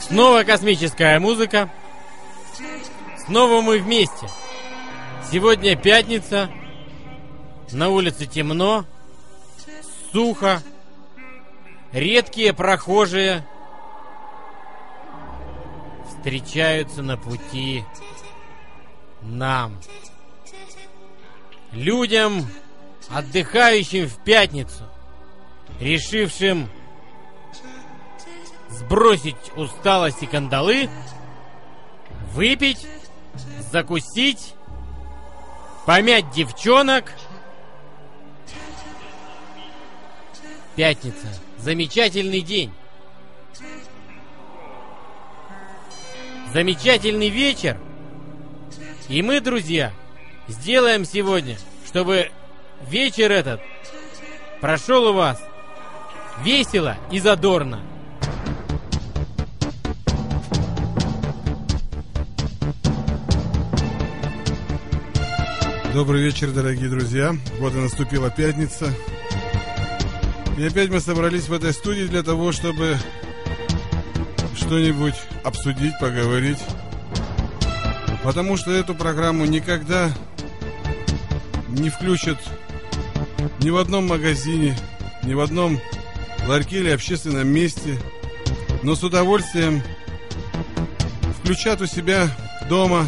Снова космическая музыка. Снова мы вместе. Сегодня пятница. На улице темно. Сухо. Редкие прохожие встречаются на пути нам. Людям, отдыхающим в пятницу, решившим сбросить усталость и кандалы, выпить, закусить, помять девчонок. Пятница. Замечательный день. Замечательный вечер. И мы, друзья, сделаем сегодня, чтобы вечер этот прошел у вас весело и задорно. Добрый вечер, дорогие друзья. Вот и наступила пятница. И опять мы собрались в этой студии для того, чтобы что-нибудь обсудить, поговорить. Потому что эту программу никогда не включат ни в одном магазине, ни в одном ларьке или общественном месте. Но с удовольствием включат у себя дома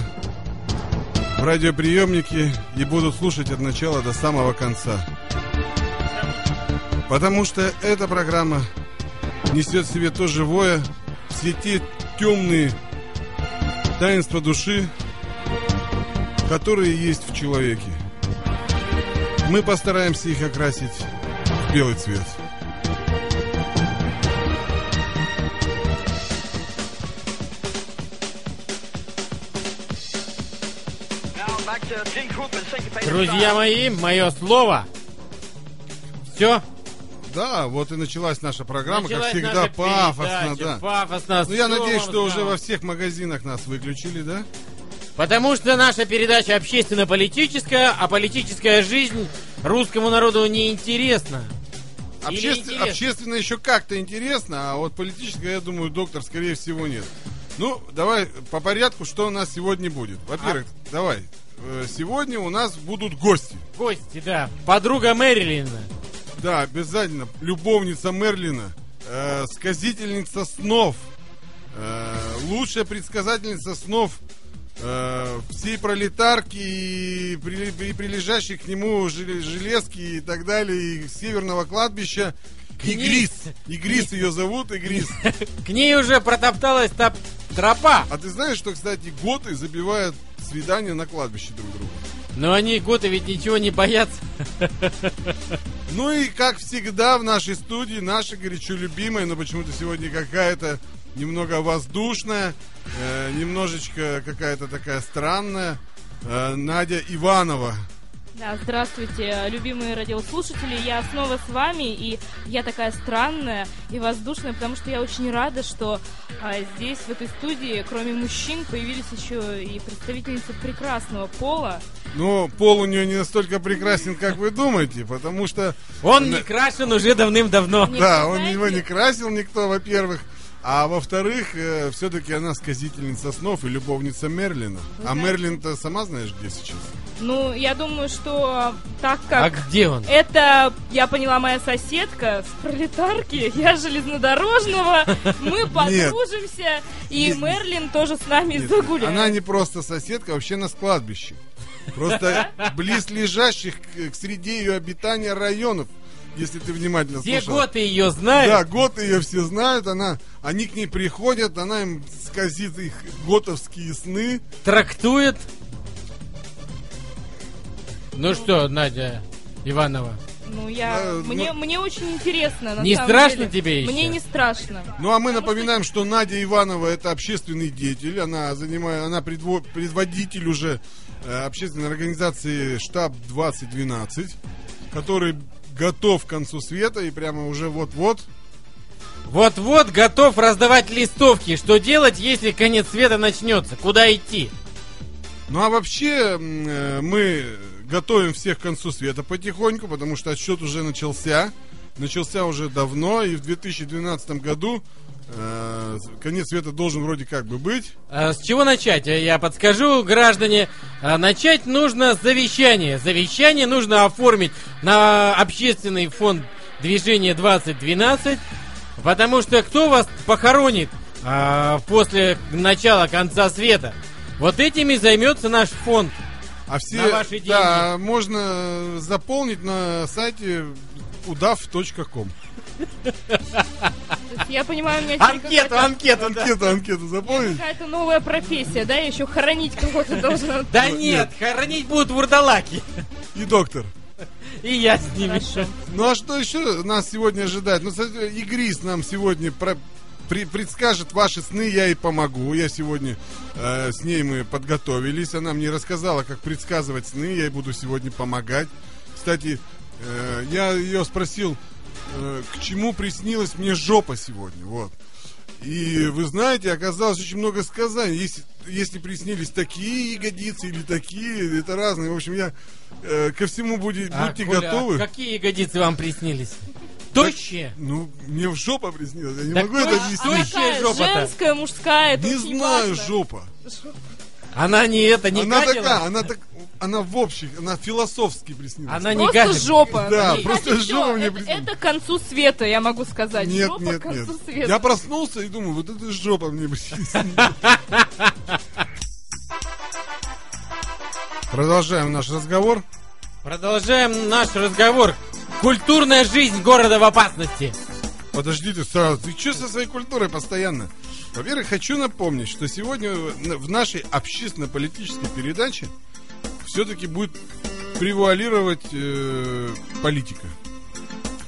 в радиоприемнике и будут слушать от начала до самого конца. Потому что эта программа несет в себе то живое, все те темные таинства души, которые есть в человеке. Мы постараемся их окрасить в белый цвет. Друзья мои, мое слово. Все. Да, вот и началась наша программа, Началась как всегда, пафосно, да. Пафосно. Ну, я надеюсь, что уже во всех магазинах нас выключили, да? Потому что наша передача общественно-политическая, а политическая жизнь русскому народу не интересна. Или Общественно, еще как-то интересно, а вот политическое, я думаю, доктор, скорее всего, нет. Ну, давай по порядку, что у нас сегодня будет. Во-первых, А? давай. Э, Сегодня у нас будут гости. Гости, да. Подруга Мэрилина. Да, обязательно. Любовница Мерлина, э, сказительница снов, э, лучшая предсказательница снов э, всей пролетарки и, при- и прилежащих к нему жел- железки и так далее, и северного кладбища. Игрис. Игрис ее зовут, Игрис. К ней уже протопталась та тропа. А ты знаешь, что, кстати, готы забивают свидания на кладбище друг друга? Но они готы ведь ничего не боятся. Ну и как всегда в нашей студии наша горячо любимая, но почему-то сегодня какая-то немного воздушная, э, немножечко какая-то такая странная, э, Надя Иванова. Да, здравствуйте, любимые радиослушатели. Я снова с вами, и я такая странная и воздушная, потому что я очень рада, что а, здесь, в этой студии, кроме мужчин, появились еще и представительницы прекрасного пола. Но пол у нее не настолько прекрасен, как вы думаете, потому что... Он не крашен уже давным-давно. Нет, да, вы он его не красил никто, во-первых. А во-вторых, все-таки она сказительница снов и любовница Мерлина. А знаете- Мерлин-то сама знаешь, где сейчас? Ну, я думаю, что так А как... где он? Это, я поняла, моя соседка с пролетарки, я железнодорожного, мы подружимся, и. Мерлин тоже с нами загуляет. Она не просто соседка, а вообще на кладбище. Просто близлежащих к, к среде ее обитания районов, если ты внимательно Все слушал. готы ее знают. Да, готы ее все знают, она, они к ней приходят, она им сказит их готовские сны. Трактует. Ну что, Надя Иванова? Ну, я... Э, мне, ну- мне очень интересно, на Не самом страшно деле. тебе еще? Мне не страшно. Ну а мы напоминаем, что Надя Иванова это общественный деятель, она занимает, она предво- предводитель уже э, общественной организации штаб 2012, который готов к концу света и прямо уже вот-вот Вот-вот готов раздавать листовки. Что делать, если конец света начнется? Куда идти? Ну а вообще э, мы готовим всех к концу света потихоньку, потому что отсчет уже начался. начался уже давно, и в 2012 году э, конец света должен вроде как бы быть. А С чего начать? А Я подскажу, граждане. А, Начать нужно с завещания. Завещание нужно оформить на общественный фонд движения 2012, потому что кто вас похоронит а, после начала конца света? Вот этими займется наш фонд. А все, На ваши да, можно заполнить на сайте удав.ком. Я понимаю, у меня Анкету, анкету. Анкету, анкету заполнить. какая-то новая профессия, да? Я еще хоронить кого-то должна. Да нет, хоронить будут вурдалаки. И доктор. И я с ними. Ну а что еще нас сегодня ожидает? Ну, кстати, Игрис нам сегодня про- предскажет ваши сны, я ей помогу. Я сегодня э, с ней мы подготовились. Она мне рассказала, как предсказывать сны. Я ей буду сегодня помогать. Кстати, э, я ее спросил, э, к чему приснилась мне жопа сегодня. Вот. И вы знаете, оказалось очень много сказаний. Если, если приснились такие ягодицы или такие, это разные. В общем, я э, ко всему буди- А, будьте Коля, готовы. Какие ягодицы вам приснились? Тощие? Ну, мне в жопа приснилось, я не Так могу это объяснить. Какая жопа-то? женская, мужская, это Не знаю, важно. жопа. Она не это, не она гадила? такая, она так, она в общих, она философски приснилась. Она не Просто гадила. жопа. Да, И, просто кстати, жопа мне это, приснилась. это к концу света, я могу сказать. Нет, жопа нет, к концу нет. света. Я проснулся и думаю, вот это жопа мне приснилась. Продолжаем наш разговор. Продолжаем наш разговор. Культурная жизнь города в опасности. Подождите сразу, ты что со своей культурой постоянно? Во-первых, хочу напомнить, что сегодня в нашей общественно-политической передаче все-таки будет превуалировать э, политика.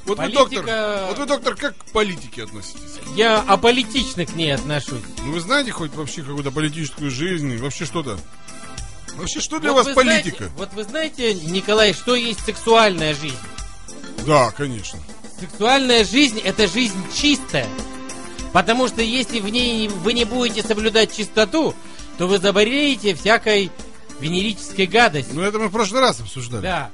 Вот вы, Политика- доктор, вот вы, доктор, как к политике относитесь? Я аполитично к ней отношусь. Ну, вы знаете хоть вообще какую-то политическую жизнь, вообще что-то? Вообще, что для Вот вас вы знаете- политика? вот вы знаете, Николай, что есть сексуальная жизнь? Да, конечно. Сексуальная жизнь – это жизнь чистая. Потому что если в ней вы не будете соблюдать чистоту, то вы заболеете всякой венерической гадостью. Ну, это мы в прошлый раз обсуждали. Да.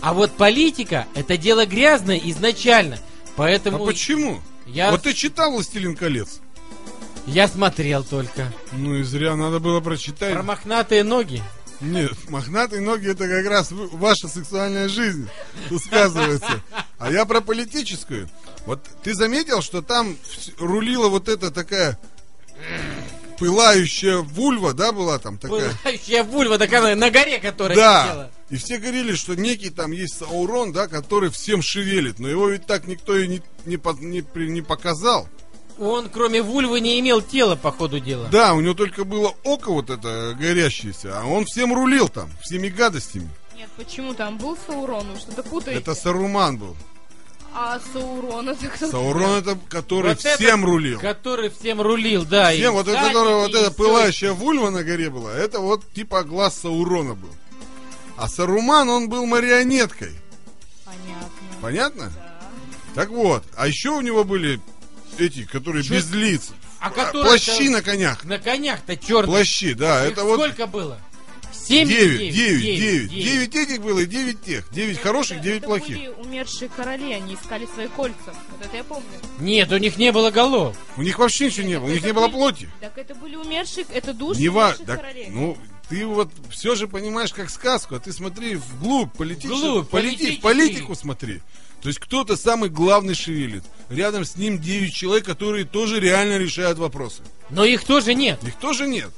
А вот политика – это дело грязное изначально. А Поэтому почему? я, Вот ты читал «Властелин колец»? я смотрел только. Ну и зря, надо было прочитать. Про мохнатые ноги. Нет, мохнатые ноги это как раз ваша сексуальная жизнь тут сказывается. А я про политическую. Вот ты заметил, что там рулила вот эта такая пылающая вульва, да, была там такая? Пылающая вульва такая на горе, которая Да. И все говорили, что некий там есть Саурон, да, который всем шевелит. Но его ведь так никто и не, не, не не показал. Он, кроме вульвы, не имел тела, по ходу дела. Да, у него только было око вот это горящееся, а он всем рулил там, всеми гадостями. Нет, почему там был Саурон? Вы что-то путаете. Это Саруман был. А Саурон это кто? Саурон это который Вот это- всем рулил. Который всем рулил, да. и Всем, вот это, которая вот эта пылающая вульва на горе была, это вот типа глаз Саурона был. А Саруман, он был марионеткой. Понятно. Понятно? Да. Так вот, а еще у него были эти, которые Чё- без лиц. А которые Плащи на конях. На конях-то черных. Плащи, да, это вот Сколько было? Семь? девять, или девять, девять? девять. Девять. Девять этих было и девять тех. Девять хороших, девять это плохих. были умершие короли, они искали свои кольца. Вот это я помню. Нет, у них не было голов. У них вообще ничего не было, у них не было плоти. Так это были умершие, это души Не ва... умерших так, королей. ну, ты вот все же понимаешь как сказку, а ты смотри вглубь, политическую, Вглубь, полити- политический. политику смотри. То есть кто-то самый главный шевелит. Рядом с ним 9 человек, которые тоже реально решают вопросы. Но их тоже нет. Их тоже нет.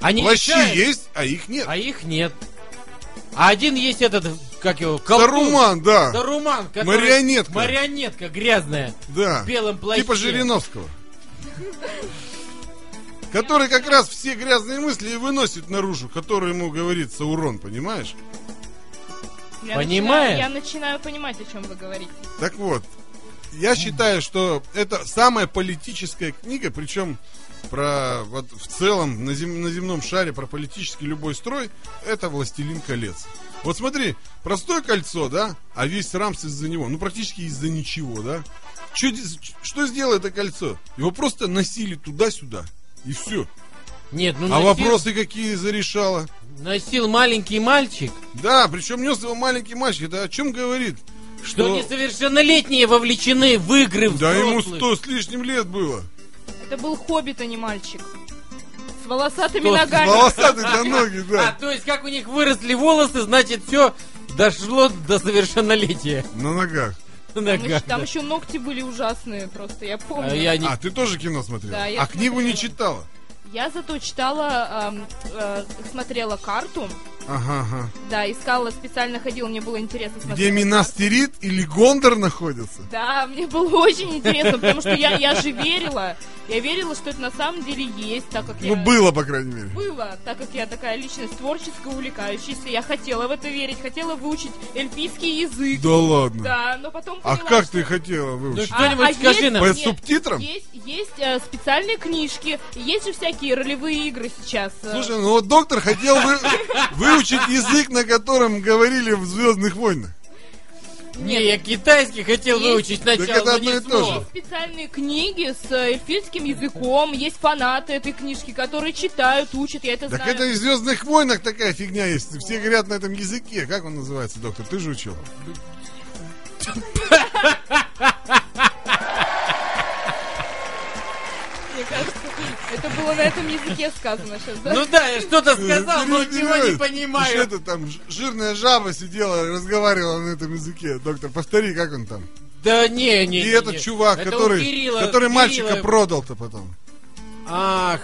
Они Плащи решают, есть, а их нет. а их нет. А один есть этот, как его, колдун. Саруман, да. Саруман, который- Марионетка. Марионетка грязная. Да. в белом плаще. Типа Жириновского. Который как раз все грязные мысли и выносит наружу, которые ему говорит Саурон, понимаешь? Я Понимаешь? начинаю- Я начинаю понимать, о чем вы говорите. Так вот, я считаю, что это самая политическая книга, причем про вот в целом на, зем- на земном шаре про политический любой строй, это «Властелин колец». Вот смотри, простое кольцо, да, а весь Рамс из-за него, ну практически из-за ничего, да. Чё ди- что сделало это кольцо? Его просто носили туда-сюда, и все. Нет, ну а носил- вопросы какие зарешало? Носил маленький мальчик. Да, причем нес его маленький мальчик. Это о чем говорит? Что Что? несовершеннолетние вовлечены в игры Да ему взрослых. сто с лишним лет было. Это был хоббит, а не мальчик. С волосатыми Что, с ногами. Волосатый до ноги, А, да. то есть как у них выросли волосы, значит все дошло до совершеннолетия. На ногах. На ногах, там да. еще ногти были ужасные просто, я помню. А я не... А, ты тоже кино смотрела? Да, я а книгу не смотрела. читала? Я зато читала, эм, э, смотрела карту, Ага, ага. да, искала, специально ходила, мне было интересно смотреть. Где Минастерит или Гондор находятся? Да, мне было очень интересно, потому что я, я же верила, я верила, что это на самом деле есть, так как я... Ну, было, по крайней мере. Было, так как я такая личность творческая, увлекающаяся, я хотела в это верить, хотела выучить эльфийский язык. Да ладно. Да, но потом А поняла, как что- ты хотела Ну выучить? что-нибудь скажи есть- нам. По нет, субтитрам? Есть, есть э, специальные книжки, есть же всякие ролевые игры сейчас. э. Слушай, ну вот доктор хотел вы- выучить язык, на котором говорили в Звездных войнах. Не, я китайский хотел Есть. выучить сначала, Так это но одно не и то смог. же. Есть специальные книги с э, эльфийским языком, есть фанаты этой книжки, которые читают, учат, я это Так знаю. это и в Звездных войнах такая фигня есть. Все говорят на этом языке. Как он называется, доктор? Ты же учил. Мне кажется, это было на этом языке сказано сейчас, да? Ну да, я что-то сказал, но ничего не переведи. Что понимаю. это там жирная жаба сидела, разговаривала на этом языке. Доктор, повтори, как он там. Да не, не, И не, этот не. чувак, Это который, Кирилла- который мальчика продал-то потом. Ах,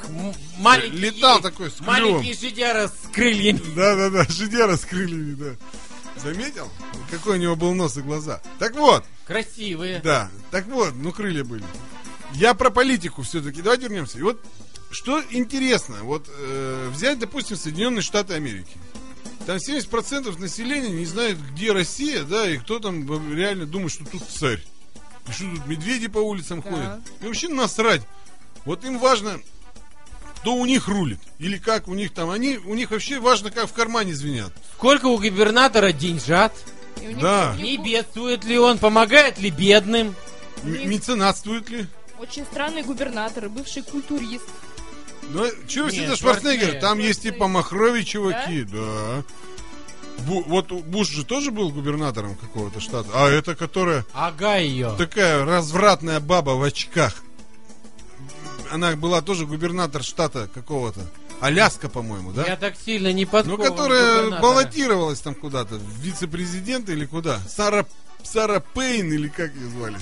маленький Летал такой с Маленький шидяра с крыльями. Да-да-да, жидера с крыльями, да. Заметил? Какой у него был нос и глаза. Так вот, Красивые. да, так вот, ну крылья были. Я про политику все-таки. Давайте вернемся. И вот что интересно, вот э, взять, допустим, Соединенные Штаты Америки. Там 70% населения не знают, где Россия, да, и кто там реально думает, что тут царь. И что тут медведи по улицам Да. ходят. И вообще насрать. Вот им важно, кто у них рулит. Или как у них там. Они, у них вообще важно, как в кармане звенят. Сколько у губернатора деньжат? И у них- Да. Не бедствует ли он? Помогает ли бедным? М- Меценатствует ли? Очень странный губернатор, и бывший культурист. Ну, чего Нет, всегда Шварценеггер? Там есть типа Шварценеггер. махровые чуваки, да. Бу- вот Буш же тоже был губернатором какого-то штата. А это которая Ага ее. такая развратная баба в очках. Она была тоже губернатор штата какого-то. Аляска, по-моему, да? Я так сильно не Ну, подкован. которая губернатора. баллотировалась там куда-то. Вице-президент или куда? Сара, Сара Пейн или как ее звали?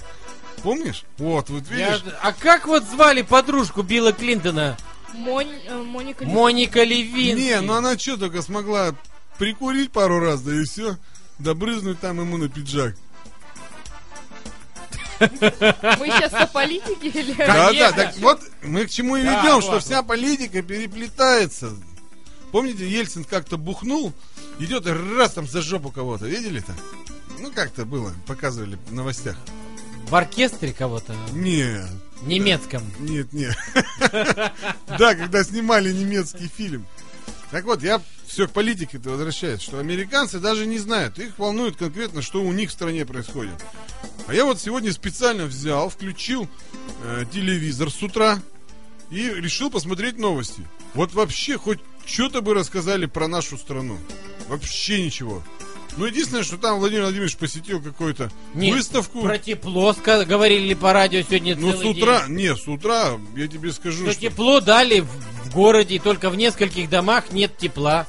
Помнишь? Вот, вот Я- видишь? А как вот звали подружку Билла Клинтона? Монь- э, Моника Левински. Не, ну она что только смогла прикурить пару раз, да и все. Да брызнуть там ему на пиджак. Мы сейчас о политике или... Да, да, так вот мы к чему и ведем, что вот. вся политика переплетается. Помните, Ельцин как-то бухнул, идет и раз там за жопу кого-то. Видели-то? Ну, как-то было, показывали в новостях. В оркестре кого-то. Нет, Немецком. нет, нет. Да, когда снимали немецкий фильм. Так вот, я все к политике-то возвращаюсь, что американцы даже не знают, их волнует конкретно, что у них в стране происходит. А я вот сегодня специально взял, включил э, телевизор с утра и решил посмотреть новости. Вот вообще хоть что-то бы рассказали про нашу страну. Вообще ничего. Ну, единственное, что там Владимир Владимирович посетил какую-то Нет, выставку. Про тепло ска- говорили по радио сегодня Ну, с утра, день. не, с утра, я тебе скажу, Что что... тепло дали в, городе, и только в нескольких домах нет тепла.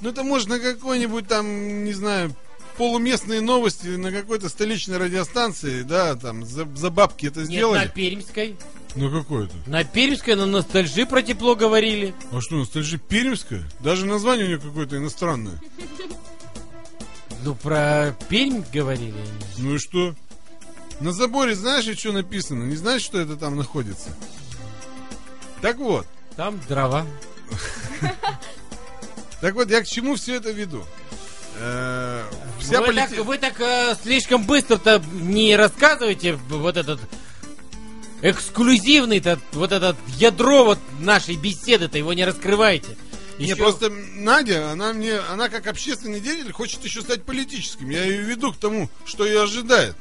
Ну, это можно какой-нибудь там, не знаю, полуместные новости на какой-то столичной радиостанции, да, там, за, за бабки это Нет, сделали. на Пермской. Ну, какое-то. На Пермской, на ностальжи про тепло говорили. А что, ностальжи Пермская? Даже название у нее какое-то иностранное. Ну, про Пермь говорили. Ну и что? На заборе знаешь, что написано? Не знаешь, что это там находится? Так вот, Там дрова. так вот, я к чему все это веду? Э, Вся вы, так, вы так э, слишком быстро-то не рассказывайте вот этот эксклюзивный-то, вот этот ядро вот нашей беседы-то, его не раскрывайте. Не, Еще- просто Надя, она мне, она как общественный деятель хочет еще стать политическим. Я ее веду к тому, что ее ожидает.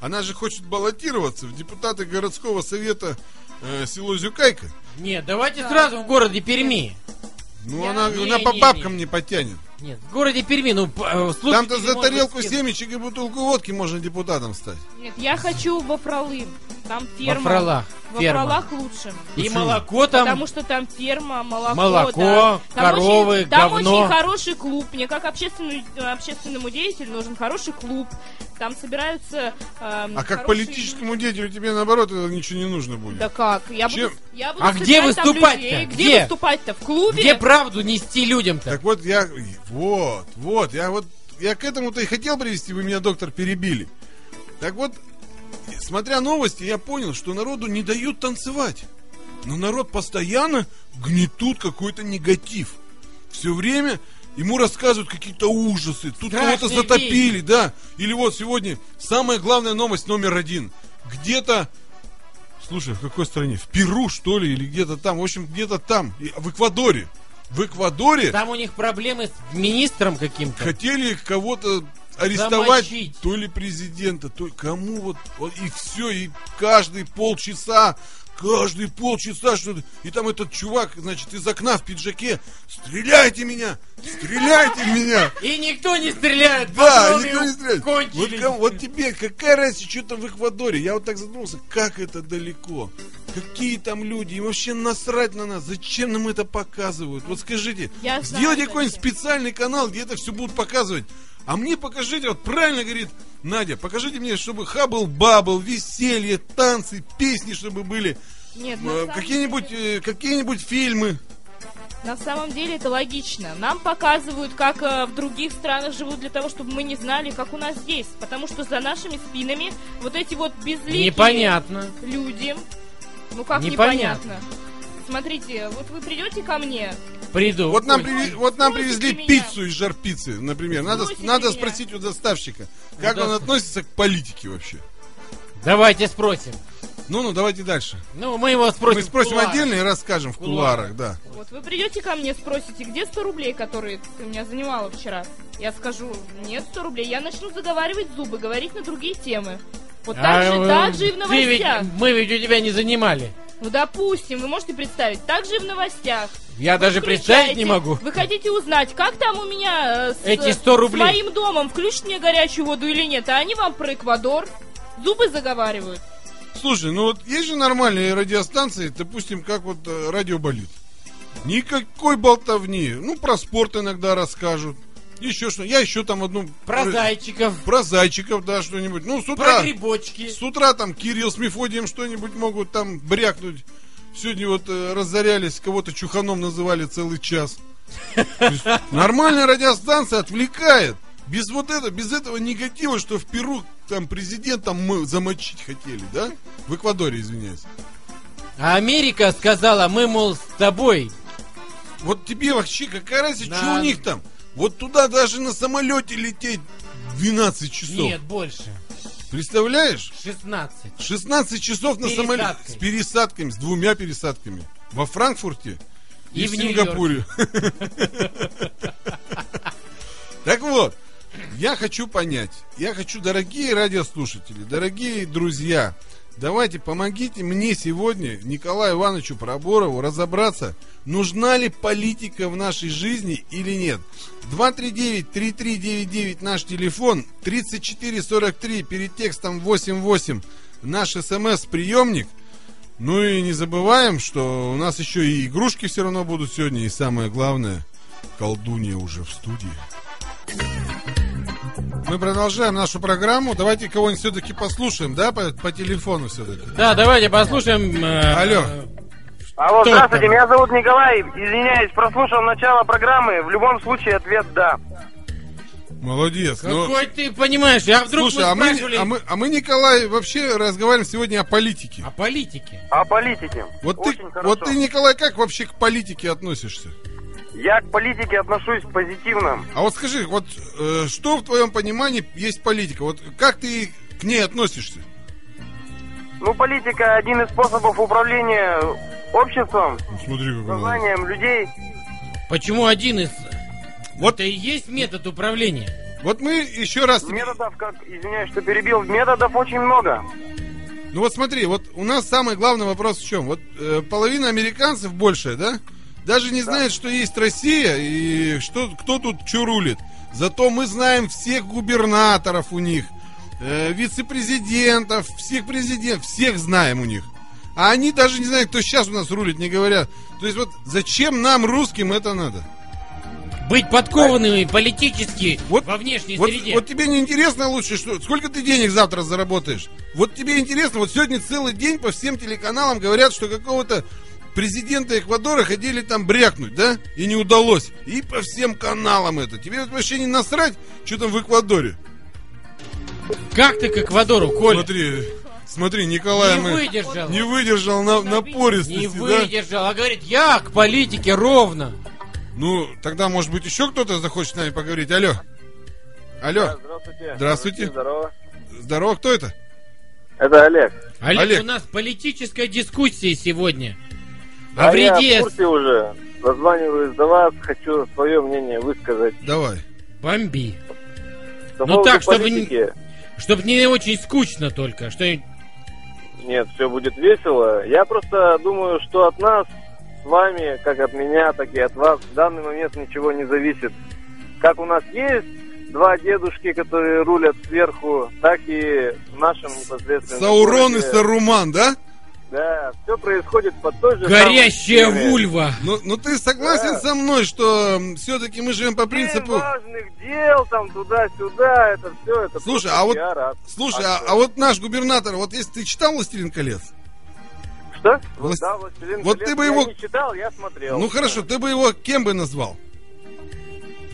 Она же хочет баллотироваться в депутаты городского совета э, село Зюкайка. Нет, давайте Да. сразу в городе Перми. Ну, Я- она, Не, она по не, бабкам не. не потянет. Нет, в городе Перми, ну, э, слушатели Там-то за тарелку скинуть. семечек и бутылку водки можно депутатом стать. Нет, я хочу во Фролы. Там ферма. Во Фролах. Во Ферма. Фролах лучше. И Почему? молоко там. Потому что там ферма, молоко, Молоко, да. Там коровы, очень, Там говно. очень хороший клуб. Мне как общественному, общественному деятелю нужен хороший клуб. Там собираются эм, А как хорошие политическому деятелю тебе, наоборот, это ничего не нужно будет. Да как? Я буду, Чем? я буду А где там выступать-то? Где, Где? выступать-то? В клубе? Где правду нести людям-то? Так вот, я... Вот, вот, я вот... Я к этому-то и хотел привести, вы меня, доктор, перебили. Так вот, смотря новости, я понял, что народу не дают танцевать. Но народ постоянно гнетут какой-то негатив. Все время ему рассказывают какие-то ужасы. Тут кого-то затопили, да. Или вот сегодня самая главная новость номер один. Где-то Слушай, в какой стране? В Перу, что ли, или где-то там? В общем, где-то там, в Эквадоре. В Эквадоре Там у них проблемы с министром каким-то. хотели кого-то арестовать, Замочить. то ли президента, то ли кому вот, вот и все, и каждые полчаса, каждые полчаса что-то, и там этот чувак, значит, из окна в пиджаке, стреляйте меня, стреляйте в меня. И никто не стреляет. Да, никто не стреляет. Вот, Кончились. кому- вот тебе, какая разница, что там в Эквадоре? Я вот так задумался, как это далеко? Какие там люди? Им вообще насрать на нас. Зачем нам это показывают? Вот скажите, Я сделайте какой-нибудь специальный канал, где это все будут показывать. А мне покажите, вот правильно говорит Надя, покажите мне, чтобы hubble bubble, веселье, танцы, песни, чтобы были, Нет, э, какие-нибудь, деле- э, какие-нибудь фильмы. На самом деле это логично. Нам показывают, как э, в других странах живут для того, чтобы мы не знали, как у нас здесь. Потому что за нашими спинами вот эти вот безликие Непонятно. люди. Ну как Непонятно. непонятно? Смотрите, вот вы придете ко мне, Приду. Вот нам, приви- вот нам привезли меня. пиццу из жар пиццы, например. Надо, надо меня. спросить у доставщика, как да. он относится к политике вообще. Давайте спросим. Ну, ну, давайте дальше. Ну, мы его спросим. Мы спросим отдельно и расскажем в кулуарах. кулуарах, да. вот вы придете ко мне, спросите, где 100 рублей, которые ты меня занимала вчера? Я скажу, нет 100 рублей. Я начну заговаривать зубы, говорить на другие темы. Вот так, А, же, э, так же и в ты ведь- новостях. мы ведь у тебя не занимали. Ну, допустим, вы можете представить, так же и в новостях. Я даже представить не могу. Вы хотите узнать, как там у меня э, с, Эти 100 рублей. с моим домом, включат мне горячую воду или нет, а они вам про Эквадор зубы заговаривают. Слушай, ну вот есть же нормальные радиостанции, допустим, как вот э, радио болит. Никакой болтовни. Ну, про спорт иногда расскажут. Еще что. Я еще там одну... Про зайчиков, Про зайчиков, да, что-нибудь. Ну, с про утра... грибочки. С утра там Кирилл с Мефодием что-нибудь могут там брякнуть. Сегодня вот э, разорялись, кого-то чуханом называли целый час. Есть Нормальная радиостанция отвлекает. Без вот этого, без этого негатива, что в Перу там президента мы замочить хотели, да? В Эквадоре, извиняюсь. А Америка сказала, мы, мол, с тобой. Вот тебе вообще какая разница, Да. что у них там? Вот туда даже на самолете лететь 12 часов. Нет, больше. Представляешь? 16. 16 часов на самолете с пересадками, с двумя пересадками. Во Франкфурте и, И в в Сингапуре. Так вот, я хочу понять, я хочу, дорогие радиослушатели, дорогие друзья, давайте помогите мне сегодня, Николаю Ивановичу Проборову, разобраться, нужна ли политика в нашей жизни или нет. 239-3399 наш телефон, 3443 перед текстом 88 наш смс-приемник. Ну и не забываем, что у нас еще и игрушки все равно будут сегодня, и самое главное, колдунья уже в студии. Мы продолжаем нашу программу. Давайте кого-нибудь все-таки послушаем, да, по, по телефону все-таки. Да, давайте послушаем. э, Алло. Алло, Кто здравствуйте, там? меня зовут Николай. Извиняюсь, прослушал начало программы. В любом случае ответ да. Молодец. ну, Какой ты понимаешь? Я вдруг слушай, мы а мы, спрашивали а, мы, а мы, Николай, вообще разговариваем сегодня о политике. о политике. О политике. Вот ты, Очень хорошо. вот ты, Николай, как вообще к политике относишься? Я к политике отношусь позитивно. А вот скажи, вот э, что в твоем понимании есть политика? Вот как ты к ней относишься? Ну, политика один из способов управления обществом, Ну, смотри, как сознанием людей. Почему один из... Вот- Это и есть метод управления. Вот мы еще раз... Методов, как, извиняюсь, что перебил, методов очень много. Ну вот смотри, вот у нас самый главный вопрос в чем? Вот э, половина американцев большая, да? Даже не знают, что есть Россия и что, кто тут что рулит. Зато мы знаем всех губернаторов у них, э, вице-президентов, всех президентов, всех знаем у них. А они даже не знают, кто сейчас у нас рулит, не говорят. То есть вот зачем нам, русским, это надо? Быть подкованными политически Вот, во внешней вот, среде. вот тебе не интересно лучше, что, сколько ты денег завтра заработаешь? Вот тебе интересно, вот сегодня целый день по всем телеканалам говорят, что какого-то президента Эквадора хотели там брякнуть, да? И не удалось. И по всем каналам это. Тебе вообще не насрать, что там в Эквадоре? Как ты к Эквадору, Коля? Смотри, смотри, Николай не мы- выдержал. не выдержал на, напористости, Не да? выдержал, а говорит, я к политике ровно. Ну, тогда, может быть, еще кто-то захочет с нами поговорить. Алло. Алло. Здравствуйте. Здравствуйте. Здорово. Здорово, кто это? Это Олег. Олег, Олег. у нас политическая дискуссия сегодня. А О я вреде в курсе уже. Зазваниваюсь до вас, хочу свое мнение высказать. Давай. бомби. По Ну так, чтобы не-. Чтобы не очень скучно только. Что Нет, все будет весело. Я просто думаю, что от нас с вами, как от меня, так и от вас, в данный момент ничего не зависит. Как у нас есть два дедушки, которые рулят сверху, так и в нашем непосредственно Саурон и городе. Саруман, да? Да, все происходит под той же горящая самой вульва. Ну, ну ты согласен Да. со мной, что все-таки мы живем по принципу... важных дел, там туда-сюда, это все, это Слушай, а вот- пиар, Слушай, а а, а вот наш губернатор, вот если ты читал «Властелин колец», Что? Власть- Да, «Властелин Вот колец» ты бы я его- не читал, я смотрел. ну хорошо, ты бы его кем бы назвал?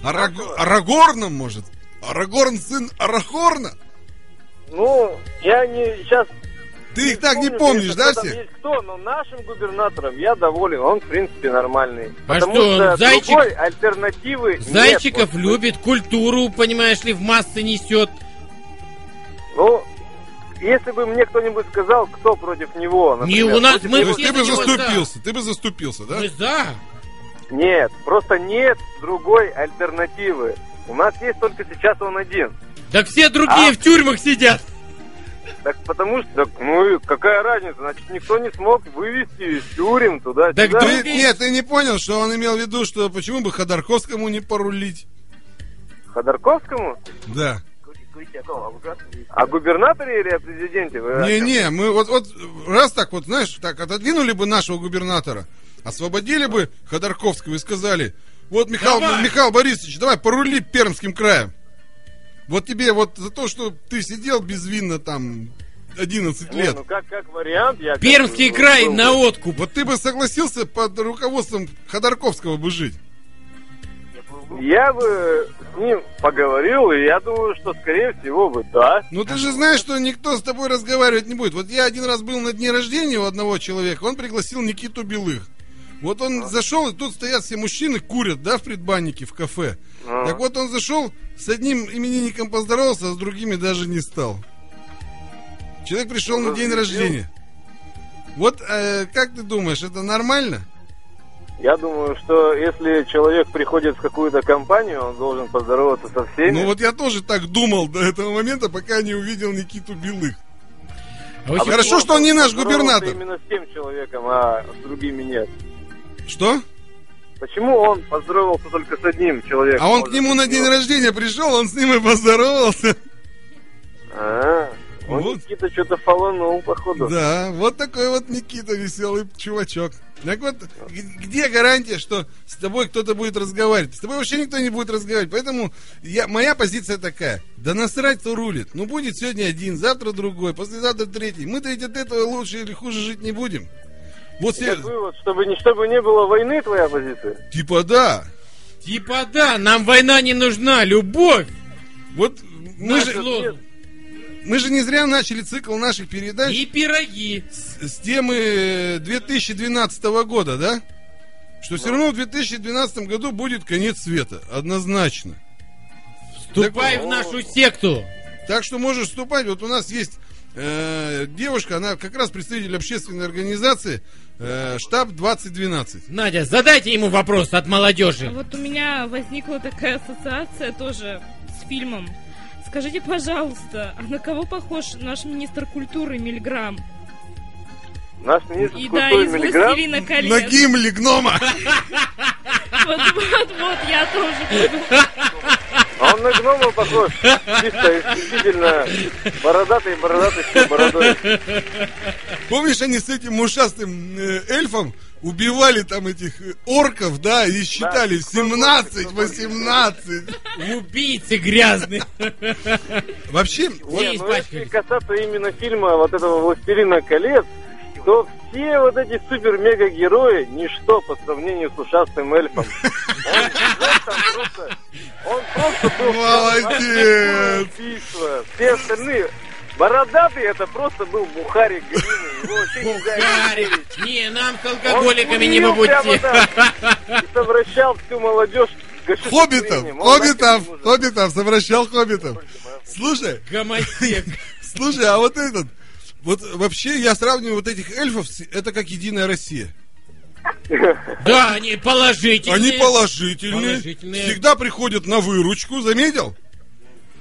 Араг... Арагорном, может? Арагорн сын Арахорна? Ну, я не сейчас Ты их так не помнишь, да, есть кто, но нашим губернатором я доволен, он в принципе нормальный. А Потому что, он что зайчик- другой альтернативы нет. Зайчиков Вот, любит, культуру, понимаешь ли, в массы несет. Ну, если бы мне кто-нибудь сказал, кто против него, Не, например, у нас против мы То него- есть ты бы все за заступился, ты бы заступился, да? Мы за. Нет, просто нет другой альтернативы. У нас есть только сейчас он один. Так все другие А? в тюрьмах сидят. Так потому что, так, ну и какая разница, значит никто не смог вывести тюрем туда Так Ты- нет, ты не понял, что он имел в виду, что почему бы Ходорковскому не порулить? Ходорковскому? Да. О губернаторе или о президенте? Не-не, мы вот, вот раз так вот, знаешь, так отодвинули бы нашего губернатора, освободили бы Ходорковского и сказали, вот, Михаил, Давай. Михаил Борисович, давай порули Пермским краем. Вот тебе вот за то, что ты сидел безвинно там 11 Не, лет. ну как, как вариант, я... как Пермский бы, край был бы- на откуп. Вот ты бы согласился под руководством Ходорковского бы жить. Я бы с ним поговорил, и я думаю, что, скорее всего, бы да. Ну ты же знаешь, что никто с тобой разговаривать не будет. Вот я один раз был на дне рождения у одного человека, он пригласил Никиту Белых. Вот он зашел, и тут стоят все мужчины, курят, да, в предбаннике, в кафе. А. Так вот он зашел, с одним именинником поздоровался, а с другими даже не стал. Человек пришел на день рождения. Вот э, как ты думаешь, это нормально? Я думаю, что если человек приходит в какую-то компанию, он должен поздороваться со всеми. Ну вот я тоже так думал до этого момента, пока не увидел Никиту Белых. А А хорошо, что он не наш губернатор. Именно с тем человеком, а с другими нет. Что? Почему он поздоровался только с одним человеком? А он Может к нему на день его- рождения пришел, он с ним и поздоровался. А, он Вот. Никита что-то фаланул, походу. Да, вот такой вот Никита веселый чувачок. Так вот, где гарантия, что с тобой кто-то будет разговаривать? С тобой вообще никто не будет разговаривать. Поэтому я, моя позиция такая. Да насрать, кто рулит. Ну, будет сегодня один, завтра другой, послезавтра третий. Мы-то ведь от этого лучше или хуже жить не будем. Вот Как вывод, чтобы не, чтобы не было войны, твоя позиция? типа да. Типа да, нам война не нужна, любовь. Вот мы же, мы же не зря начали цикл наших передач И пироги. с, с темы 2012 года, да? Что все равно в 2012 году будет конец света, однозначно. Вступай Так- в нашу секту. Так что можешь вступать. Вот у нас есть э, девушка, она как раз представитель общественной организации э, штаб 2012. Надя, задайте ему вопрос от молодежи. Вот у меня возникла такая ассоциация тоже с фильмом. Скажите, пожалуйста, а на кого похож наш министр культуры Мильграм? Наш министр И да, культуры из. «Властелина колец». На гимле гнома. Вот, вот, вот, я тоже буду. А он на гнома похож. Чисто исключительно бородатый, бородатый, с бородой. Помнишь, они с этим ушастым э, эльфом убивали там этих э, орков, да, и считали Да. 17, 18. Убийцы грязные. Вообще, Не, ну если касаться именно фильма вот этого «Властелина колец», то все вот эти супер-мега-герои ничто по сравнению с ушастым эльфом. Он, просто, был Молодец! Все остальные Бородатый это просто был бухарик глины. Его вообще нельзя Бухарик. Не, нам с Он алкоголиками не по курил прямо пути. там И совращал всю молодежь Хоббитов, хоббитов, хоббитов, совращал хоббитов. Слушай, Гомосек. слушай, а вот этот, вот вообще я сравниваю вот этих эльфов, с- это как Единая Россия. Да, они положительные. Они положительные, Положительные. всегда приходят на выручку, заметил?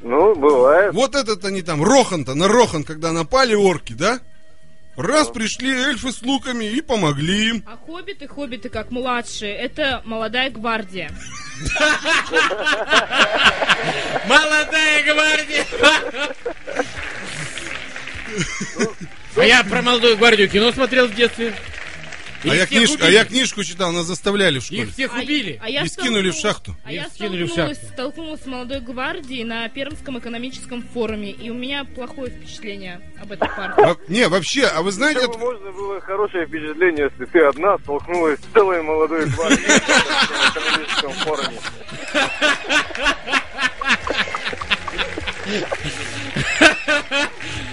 Ну, бывает. Вот этот они там, Рохан-то, на Рохан, когда напали орки, да? Раз пришли эльфы с луками и помогли им. А хоббиты, хоббиты как младшие, это молодая гвардия. Молодая гвардия. А я про молодую гвардию кино смотрел в детстве. А я, книж- а я книжку читал, нас заставляли в школе. Их всех А- убили. а я И скинули в столкнулась- шахту. А я скинули в столкнулась, шахту. столкнулась с молодой гвардией на Пермском экономическом форуме, и у меня плохое впечатление об этой партии. Во- Не, вообще, а вы знаете, Чтобы можно было хорошее впечатление, если ты одна столкнулась с целой молодой гвардией на экономическом форуме.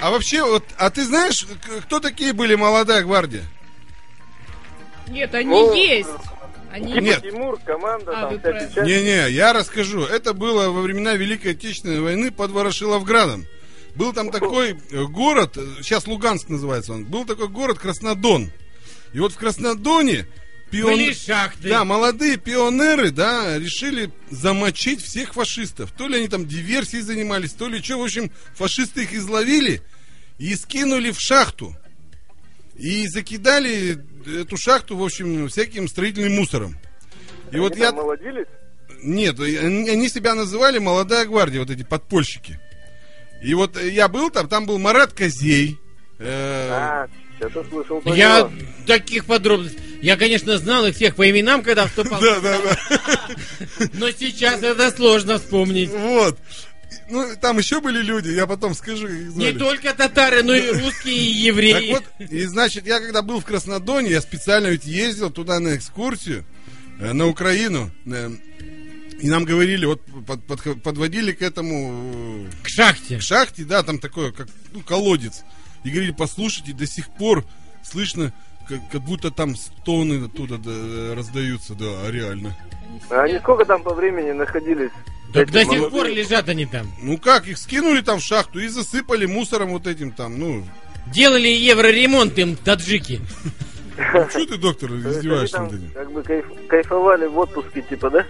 а вообще, вот, а ты знаешь, кто такие были молодая гвардия? Нет, они Ну, есть. Они... Нет. Тимур, команда, А, там всякие. Не-не, я расскажу. Это было во времена Великой Отечественной войны под Ворошиловградом. Был там такой э, город, э, сейчас Луганск называется он, был такой город Краснодон. И вот в Краснодоне пион- Были шахты. Да, молодые пионеры, да, решили замочить всех фашистов. То ли они там диверсией занимались, то ли что. В общем, фашисты их изловили и скинули в шахту. И закидали эту шахту, в общем, всяким строительным мусором. И вот Они я... там молодились? Нет, они, они себя называли молодая гвардия, вот эти подпольщики. И вот э, я был там, там был Марат Козей. э, А, что-то слышал про Я него. таких подробностей. Я, конечно, знал их всех по именам, когда вступал. Да, да, да. Но сейчас это сложно вспомнить. Вот. Ну, там еще были люди, я потом скажу, Не только татары, но и русские, и Так евреи. вот, и значит, я когда был в Краснодоне, я специально ведь ездил туда на экскурсию, э, на Украину. э, и нам говорили, вот под- под- подводили к этому э, К шахте. к шахте, да, там такое, как ну, колодец. И говорили, послушайте, до сих пор слышно, как, как будто там стоны оттуда да, раздаются, да, реально. А они сколько там по времени находились? Так Эти до сих молодые? пор лежат они там. Ну как, их скинули там в шахту и засыпали мусором вот этим там, ну, Делали евроремонт им таджики. что ты, доктор, издеваешься над этим? как бы кайф- кайфовали в отпуске, типа, да?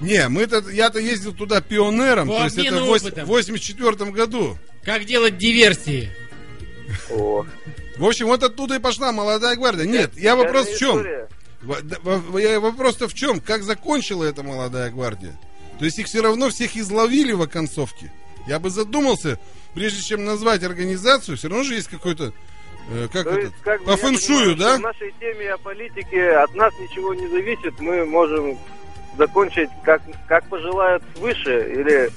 Не, мы-то, я-то ездил туда пионером, По то есть это в 84 году. Как делать диверсии? О. В общем, вот оттуда и пошла молодая гвардия. Нет, я вопрос в чем? Вопрос-то в чем? Как закончила эта молодая гвардия? То есть их все равно всех изловили в оконцовке. Я бы задумался, прежде чем назвать организацию, все равно же есть какой-то, э, как То это, есть, как по фэншую, понимаю, да? что В нашей теме о политике от нас ничего не зависит. Мы можем закончить, как, как пожелают свыше. Или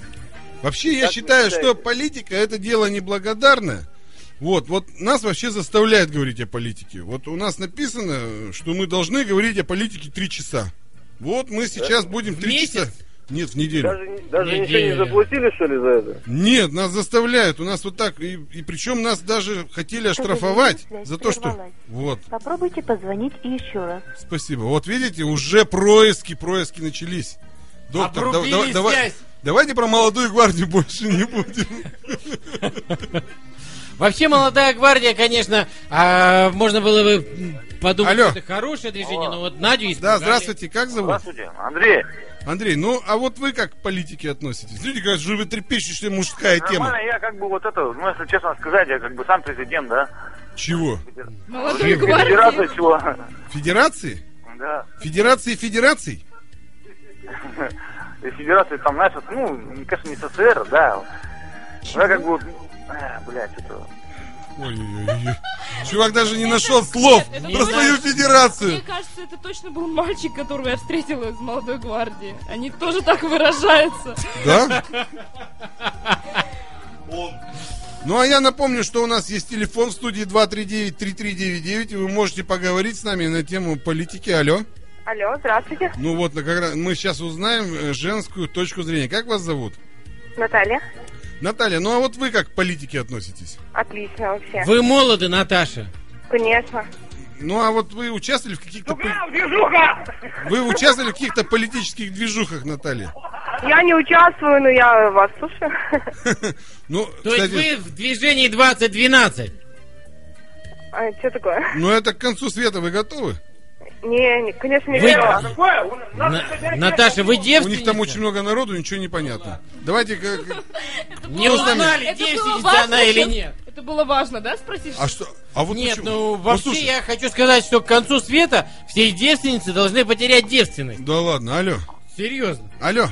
Вообще, я Как считаю, что считаете? политика это дело неблагодарное. Вот, вот нас вообще заставляют говорить о политике. Вот у нас написано, что мы должны говорить о политике три часа. Вот мы сейчас будем В три месяц? часа. Нет, в неделю. даже, даже ничего Неделя. не заплатили, что ли, за это? Нет, нас заставляют. У нас вот так. И, и причем нас даже хотели оштрафовать за то, что... Вот, Попробуйте позвонить еще раз. спасибо. Вот видите, уже происки, происки начались. Доктор, да- Обрубили давай- давайте про молодую гвардию больше не будем. Вообще, молодая гвардия, конечно, а, можно было бы подумать, Алло. что это хорошее движение, но вот Надю Да, испугали. здравствуйте, как зовут? Здравствуйте, Андрей. Андрей, ну а вот вы как к политике относитесь? Люди говорят, что вы трепещущая мужская тема. Нормально, я как бы вот это, ну, если честно сказать, я как бы сам президент, да? Чего? Молодой Федерация гвардии. чего? Федерации? Да. Федерации федераций? И Федерация там, знаешь, ну, конечно, не СССР, да. Ну, я как бы, а, блядь. Ой-ой-ой. Чувак даже не нашел слов про свою Мне федерацию. кажется, это точно был мальчик, которого я встретила из молодой гвардии. Они тоже так выражаются. Да? Ну, а я напомню, что у нас есть телефон в студии 239-3399, и вы можете поговорить с нами на тему политики. Алло. Алло, здравствуйте. Ну вот, как раз мы сейчас узнаем э, женскую точку зрения. Как вас зовут? Наталья. Наталья, ну а вот вы как к политике относитесь? Отлично вообще. Вы молоды, Наташа. Конечно. Ну а вот вы участвовали в каких-то... движуха! Вы участвовали в каких-то политических движухах, Наталья? Я не участвую, но я вас слушаю. Ну, То есть кстати, вы в движении 2012. А, что такое? ну это к концу света вы готовы? Не, не, конечно, не Вы- готова. На- Наташа, вы У девственница? них там очень много народу, ничего не понятно. Давайте... как- Не узнали, девственница она или нет. Это было важно, да, спросить? А что? А вот Нет, почему? ну вообще слушай, я хочу сказать, что к концу света все девственницы должны потерять девственность. Да ладно, алло. Серьезно. Алло.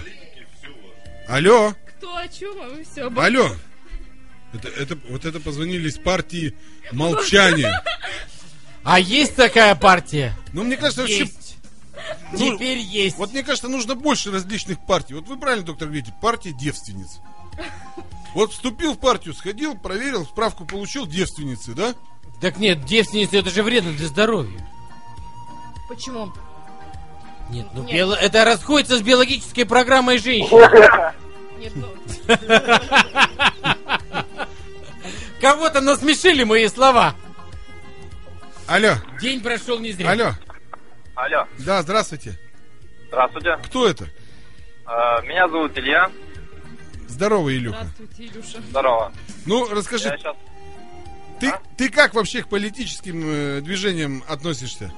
Алло. Кто о чем, а вы все Алло. Это, это, вот это позвонили из партии молчания. А есть такая партия? Ну, мне кажется, вообще... Есть. Ну, Теперь есть. Вот мне кажется, нужно больше различных партий. Вот вы правильно, доктор, говорите, партия девственниц. Вот вступил в партию, сходил, проверил, справку получил, девственницы, да? Так нет, девственница это же вредно для здоровья. Почему? Нет, ну Нет. био- это расходится с биологической программой женщин. Нет, ну, Кого-то насмешили мои слова. Алло, День прошел не зря. алло. Алло, Да, здравствуйте. здравствуйте. Кто это? Э, Меня зовут Илья. Здорово, Илюха. здравствуйте, Илюша. Здорово. Ну, расскажи, Я сейчас... ты, ты как вообще к политическим э, движениям относишься?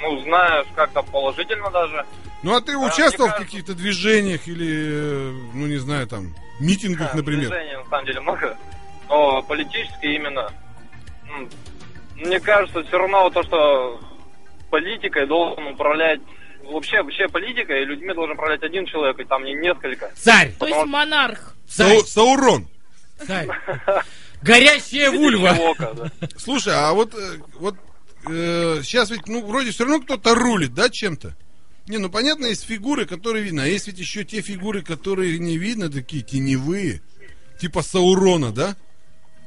Ну, знаешь, как-то положительно даже. Ну, а ты мне участвовал в кажется- каких-то движениях или, э, ну, не знаю, там, митингах, А, например? Движений, на самом деле, много. Но политически именно... Мне кажется, все равно то, что политикой должен управлять... Вообще, вообще политикой людьми должен управлять один человек, и там не несколько. Царь, То есть монарх. царь, Сау- Саурон. царь. Горящая вульва. Слушай, а вот, э, вот сейчас ведь, ну, вроде все равно кто-то рулит, да, чем-то? Не, ну, понятно, есть фигуры, которые видно, а есть ведь еще те фигуры, которые не видно, такие теневые, типа Саурона, да?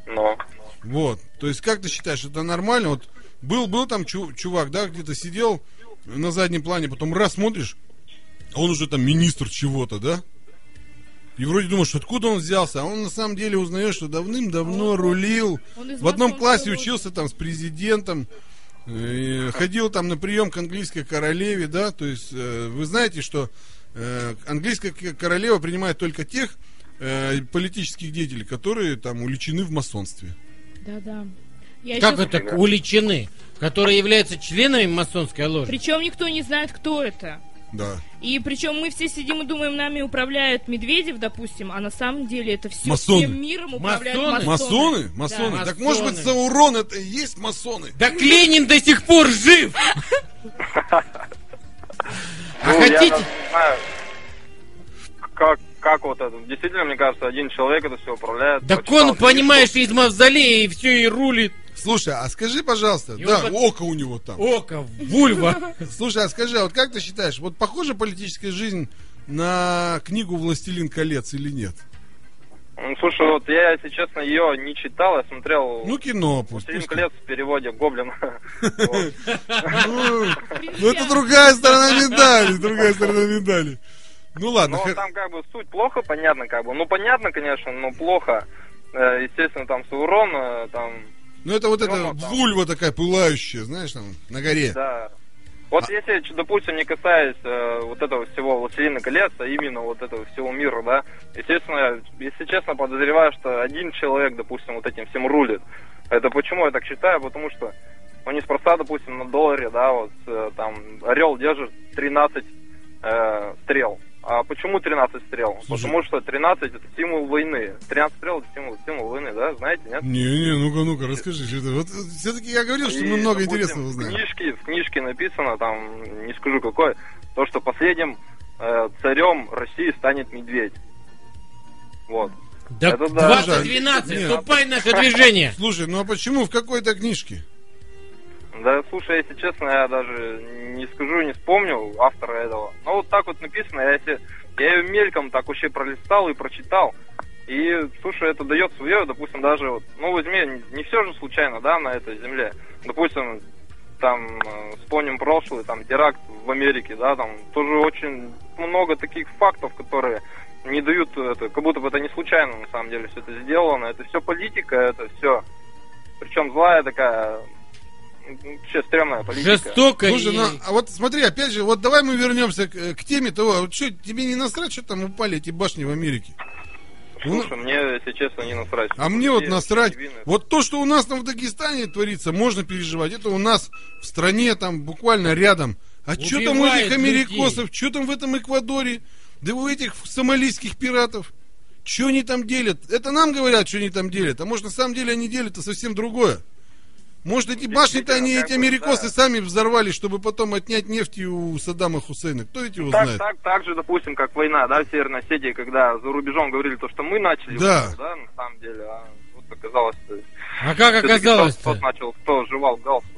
Но. Вот, то есть, как ты считаешь, это нормально? Вот был, был там чу- чувак, да, где-то сидел на заднем плане, потом раз смотришь, он уже там министр чего-то, да? И вроде думаешь, откуда он взялся, а он на самом деле узнает, что давным-давно рулил, Он из в одном классе ложи. учился там с президентом, э, ходил там на прием к английской королеве, да, то есть э, вы знаете, что э, английская королева принимает только тех э, политических деятелей, которые там уличены в масонстве. Да-да. Я Как ещё- это уличены? Которые являются членами масонской ложи? Причем никто не знает, кто это. Да. И причем мы все сидим и думаем, нами управляет Медведев, допустим, а на самом деле это все Масоны. всем миром управляют Масоны? масоны. Масоны? Масоны. Да. Так может быть. Саурон это и есть масоны? Так Ленин до сих пор жив! А Ну, хотите... Как, как вот это. Действительно, мне кажется, один человек это все управляет. Так Почитал он, понимаешь, из мавзолея и все и рулит. Слушай, а скажи, пожалуйста, И да, под- око у него там. Око, вульва. Слушай, а скажи, а вот как ты считаешь, вот похожа политическая жизнь на книгу «Властелин колец» или нет? Ну, Слушай, вот я, если честно, ее не читал, я смотрел Ну, кино пусть. «Властелин колец» в переводе Гоблин. Ну, ну, это другая сторона медали, другая сторона медали. Ну ладно, Но хор- там как бы суть плохо, понятно, как бы. Ну, понятно, конечно, но плохо. Э, Естественно, там Саурон, э, там, ну это вот эта Ну, вульва такая пылающая, знаешь, там, на горе. да. Вот если, ч- допустим, не касаясь э, вот этого всего «Властелина колец», а именно вот этого всего мира, да, естественно, если честно, подозреваю, что один человек, допустим, вот этим всем рулит. Это почему я так считаю? Потому что, ну, неспроста, допустим, на долларе, да, вот, э, там, Орел держит 13 э, стрел. А почему 13 стрел? Слушай. Потому что 13 это символ войны. 13 стрел это символ, символ войны, да? Знаете, нет? Не-не, ну-ка, ну-ка, расскажи, что это. Вот все-таки я говорил, что мы И, много допустим, интересного В знаем. книжке, в книжке написано, там, не скажу какой, то, что последним э, царем России станет медведь. Вот. Да Это да. 2012, Нет. вступай в наше движение. Слушай, ну а почему? В какой-то книжке? Да, слушай, если честно, я даже не скажу, не вспомню автора этого. Но вот так вот написано, я, если, я ее мельком так вообще пролистал и прочитал. И, слушай, это дает свое, допустим, даже вот, ну, возьми, не, все же случайно, да, на этой земле. Допустим, там, э, вспомним прошлый, там, теракт в Америке, да, там, тоже очень много таких фактов, которые не дают это, как будто бы это не случайно, на самом деле, все это сделано. Это все политика, это все. Причем злая такая, вообще стрёмная политика. Жестоко Слушай, и- ну, а вот смотри, опять же, вот давай мы вернемся к, к теме того, вот что, тебе не насрать, что там упали эти башни в Америке? Слушай, мне, если честно, не насрать. А мне вот насрать. Вот то, что у нас там в Дагестане творится, можно переживать. Это у нас в стране, там буквально рядом. А что там у этих америкосов? Что там в этом Эквадоре? Да у этих сомалийских пиратов? Что они там делят? Это нам говорят, что они там делят. А может, на самом деле они делят это совсем другое. Может, эти башни-то они, эти америкосы да. сами взорвали, чтобы потом отнять нефти у Саддама Хусейна. Кто ведь его Так, знает? так, так же, допустим, как война, да, в Северной Осетии, когда за рубежом говорили то, что мы начали Да. войну, да, на самом деле, а вот оказалось, что А как всё-таки оказалось-то? Кто, кто начал, кто жевал галстук.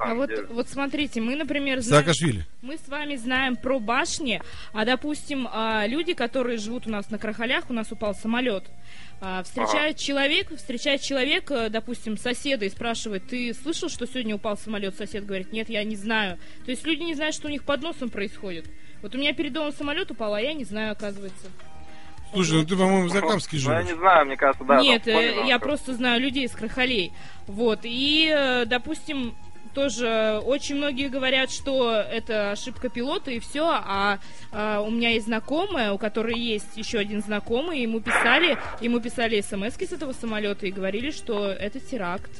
А вот, вот смотрите, мы, например, знаем, Саакашвили. мы с вами знаем про башни, а, допустим, а, люди, которые живут у нас на Крахалях, у нас упал самолет, а, встречает человек, встречает человек, э, допустим, соседа и спрашивает, ты слышал, что сегодня упал самолет? Сосед говорит, нет, я не знаю. То есть люди не знают, что у них под носом происходит. Вот у меня перед домом самолет упал, а я не знаю, оказывается. Слушай, ну ты, по-моему, в Закамске Ну, я живешь. не знаю, мне кажется, да. Нет, э, я как- просто знаю людей из Крахалей. Вот. И, э, допустим, тоже очень многие говорят, что это ошибка пилота и все, а, а, у меня есть знакомая, у которой есть еще один знакомый, ему писали, ему писали смс с этого самолета и говорили, что это теракт.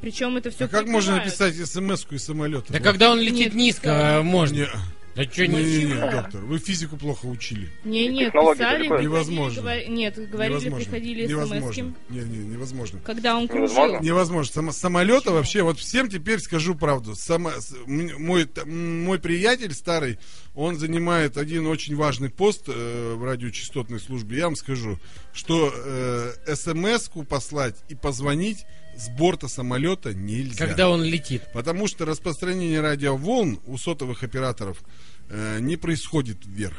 Причем это все А как можно написать смс-ку из самолета? Да когда он летит Нет, низко, а, можно. Не, Да что не, не, не... не, доктор, вы физику плохо учили. Не, нет, Технологии писали, Невозможно. говори- нет, говорили, невозможно. приходили невозможно. смс Не, не, невозможно. когда он кружил. Невозможно? Невозможно. Само- самолета вообще, вот всем теперь скажу правду. Само- с- м- мой, мой приятель старый, он занимает один очень важный пост э, в радиочастотной службе. Я вам скажу, что э, смс-ку послать и позвонить с борта самолета нельзя. Когда он летит. Потому что распространение радиоволн у сотовых операторов э, не происходит вверх.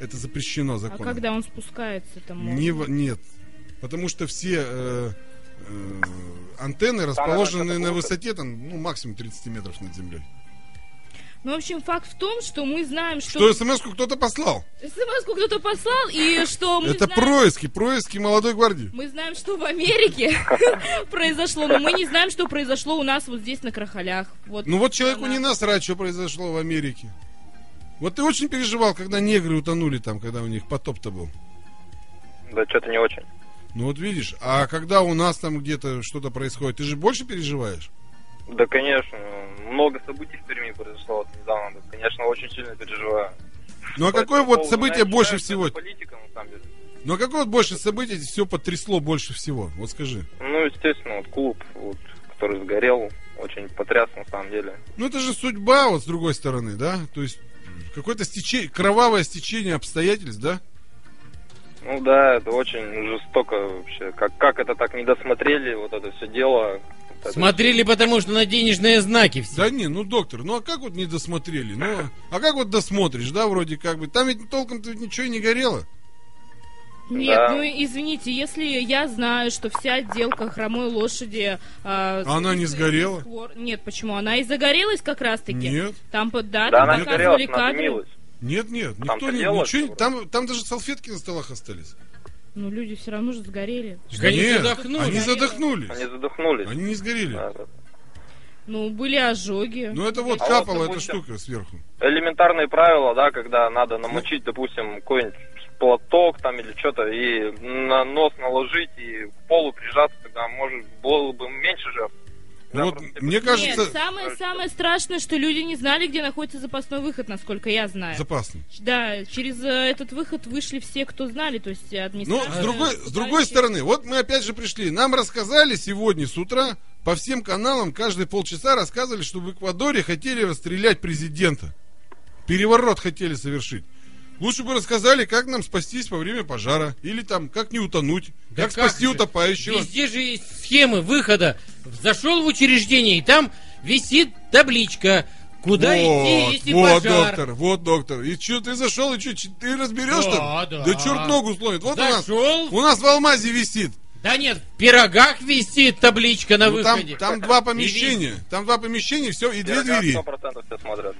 Это запрещено А законом. когда он спускается, там Не нет. Потому что все э, э, антенны расположены на высоте там, ну, максимум 30 метров над землей. Ну, в общем, факт в том, что мы знаем, Что что... смс-ку кто-то послал. СМС-ку кто-то послал, и что мы Это знаем... происки, происки молодой гвардии. Мы знаем, что в Америке произошло, но мы не знаем, что произошло у нас вот здесь на Крахалях. Вот Ну вот человеку она. не насрать, что произошло в Америке. Вот ты очень переживал, когда негры утонули там, когда у них потоп-то был. Да, что-то не очень. Ну вот видишь, а когда у нас там где-то что-то происходит, ты же больше переживаешь? Да, конечно. Много событий в Перми произошло вот недавно. Да, конечно, очень сильно переживаю. Ну а По какое вот событие больше всего? Политика, на самом деле. Ну а какое вот больше событие все потрясло больше всего? Вот скажи. Ну, естественно, вот клуб, вот, который сгорел, очень потряс на самом деле. Ну это же судьба, вот с другой стороны, да? То есть какое-то стечение, кровавое стечение обстоятельств, да? Ну да, это очень жестоко вообще. Как, как это так не досмотрели, вот это все дело. Это Смотрели, потому что на денежные знаки все. Да не, ну доктор, ну а как вот не досмотрели? Ну, а как вот досмотришь, да, вроде как бы? Там ведь толком-то ведь ничего и не горело. Нет, Да. ну извините, если я знаю, что вся отделка хромой лошади... с- она не сгорела? хлор- Нет, почему? Она и загорелась как раз-таки. Нет, Там, под- да, Да, там она показывали она кадры. дымилась. нет, нет, никто Там-то не, ничего, там, там даже салфетки на столах остались. Ну, люди все равно же сгорели. Так они Нет, задохнулись. они задохнулись. Они задохнулись. Они не сгорели. Да, да. Ну, были ожоги. Ну это вот А вот, капала эта допустим, штука сверху. Элементарные правила, да, когда надо намочить, допустим, какой-нибудь платок там или что-то, и на нос наложить, и к полу прижаться, тогда, может, было бы меньше жертв. Ну Да, вот просто мне кажется, Нет, самое, самое страшное, что люди не знали, где находится запасной выход, насколько я знаю. запасный. Да, через э, этот выход вышли все, кто знали, то есть Ну, администрация. с другой, с другой стороны, вот мы опять же пришли. Нам рассказали сегодня с утра по всем каналам каждые полчаса рассказывали, что в Эквадоре хотели расстрелять президента. Переворот хотели совершить. Лучше бы рассказали, как нам спастись во время пожара. Или там, как не утонуть. Да как спасти же? утопающего. Везде же есть схемы выхода. Зашел в учреждение, и там висит табличка. Куда вот, идти, если вот, пожар? доктор, вот, доктор. И что, ты зашел, и что, ты разберешь Да, там? да. черт ногу сломит. Вот у нас, Зашел. у нас в Алмазе висит. Да нет, в пирогах висит табличка на Ну, там, выходе. там два помещения. Там два помещения, все, и две двери. 100% все смотрят.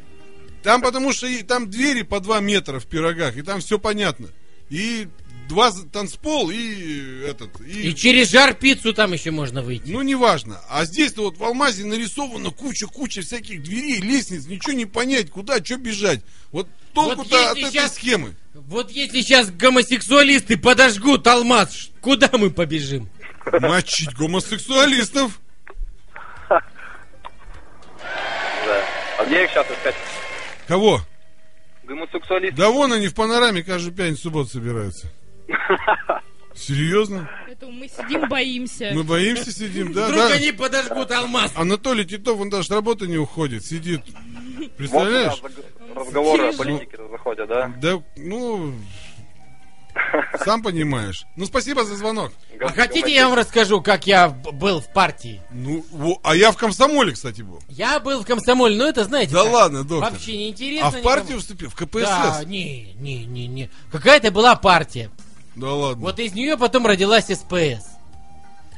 Там потому что и- там двери по 2 метра в пирогах, и там все понятно. И два танцпол, и этот, и... И через жар пиццу там еще можно выйти. Ну, неважно. А здесь-то вот в Алмазе нарисовано куча-куча всяких дверей, лестниц, ничего не понять, куда, что бежать. Вот толку-то Вот от этой щас- схемы. Вот если сейчас гомосексуалисты подожгут алмаз, куда мы побежим? Мочить гомосексуалистов. Да. А где их сейчас искать? Кого? Гомосексуалисты. Да вон они в панораме каждую пятницу субботу собираются. Серьезно? Поэтому мы сидим, боимся. Мы боимся, сидим, да, Вдруг да. они подожгут алмаз. Анатолий Титов, он даже с работы не уходит, сидит. Вот Представляешь? заг- разговоры о политике заходят, да? Да, ну, сам понимаешь. Ну, спасибо за звонок. А хотите, я вам расскажу, как я был в партии? Ну, во- а я в комсомоле, кстати, был. Я был в комсомоле, но это, знаете, Да так, ладно, доктор. вообще неинтересно. А в никому. партию вступил? В КПСС? Да, не, не, не, не. Какая-то была партия. Да ладно. Вот из нее потом родилась СПС.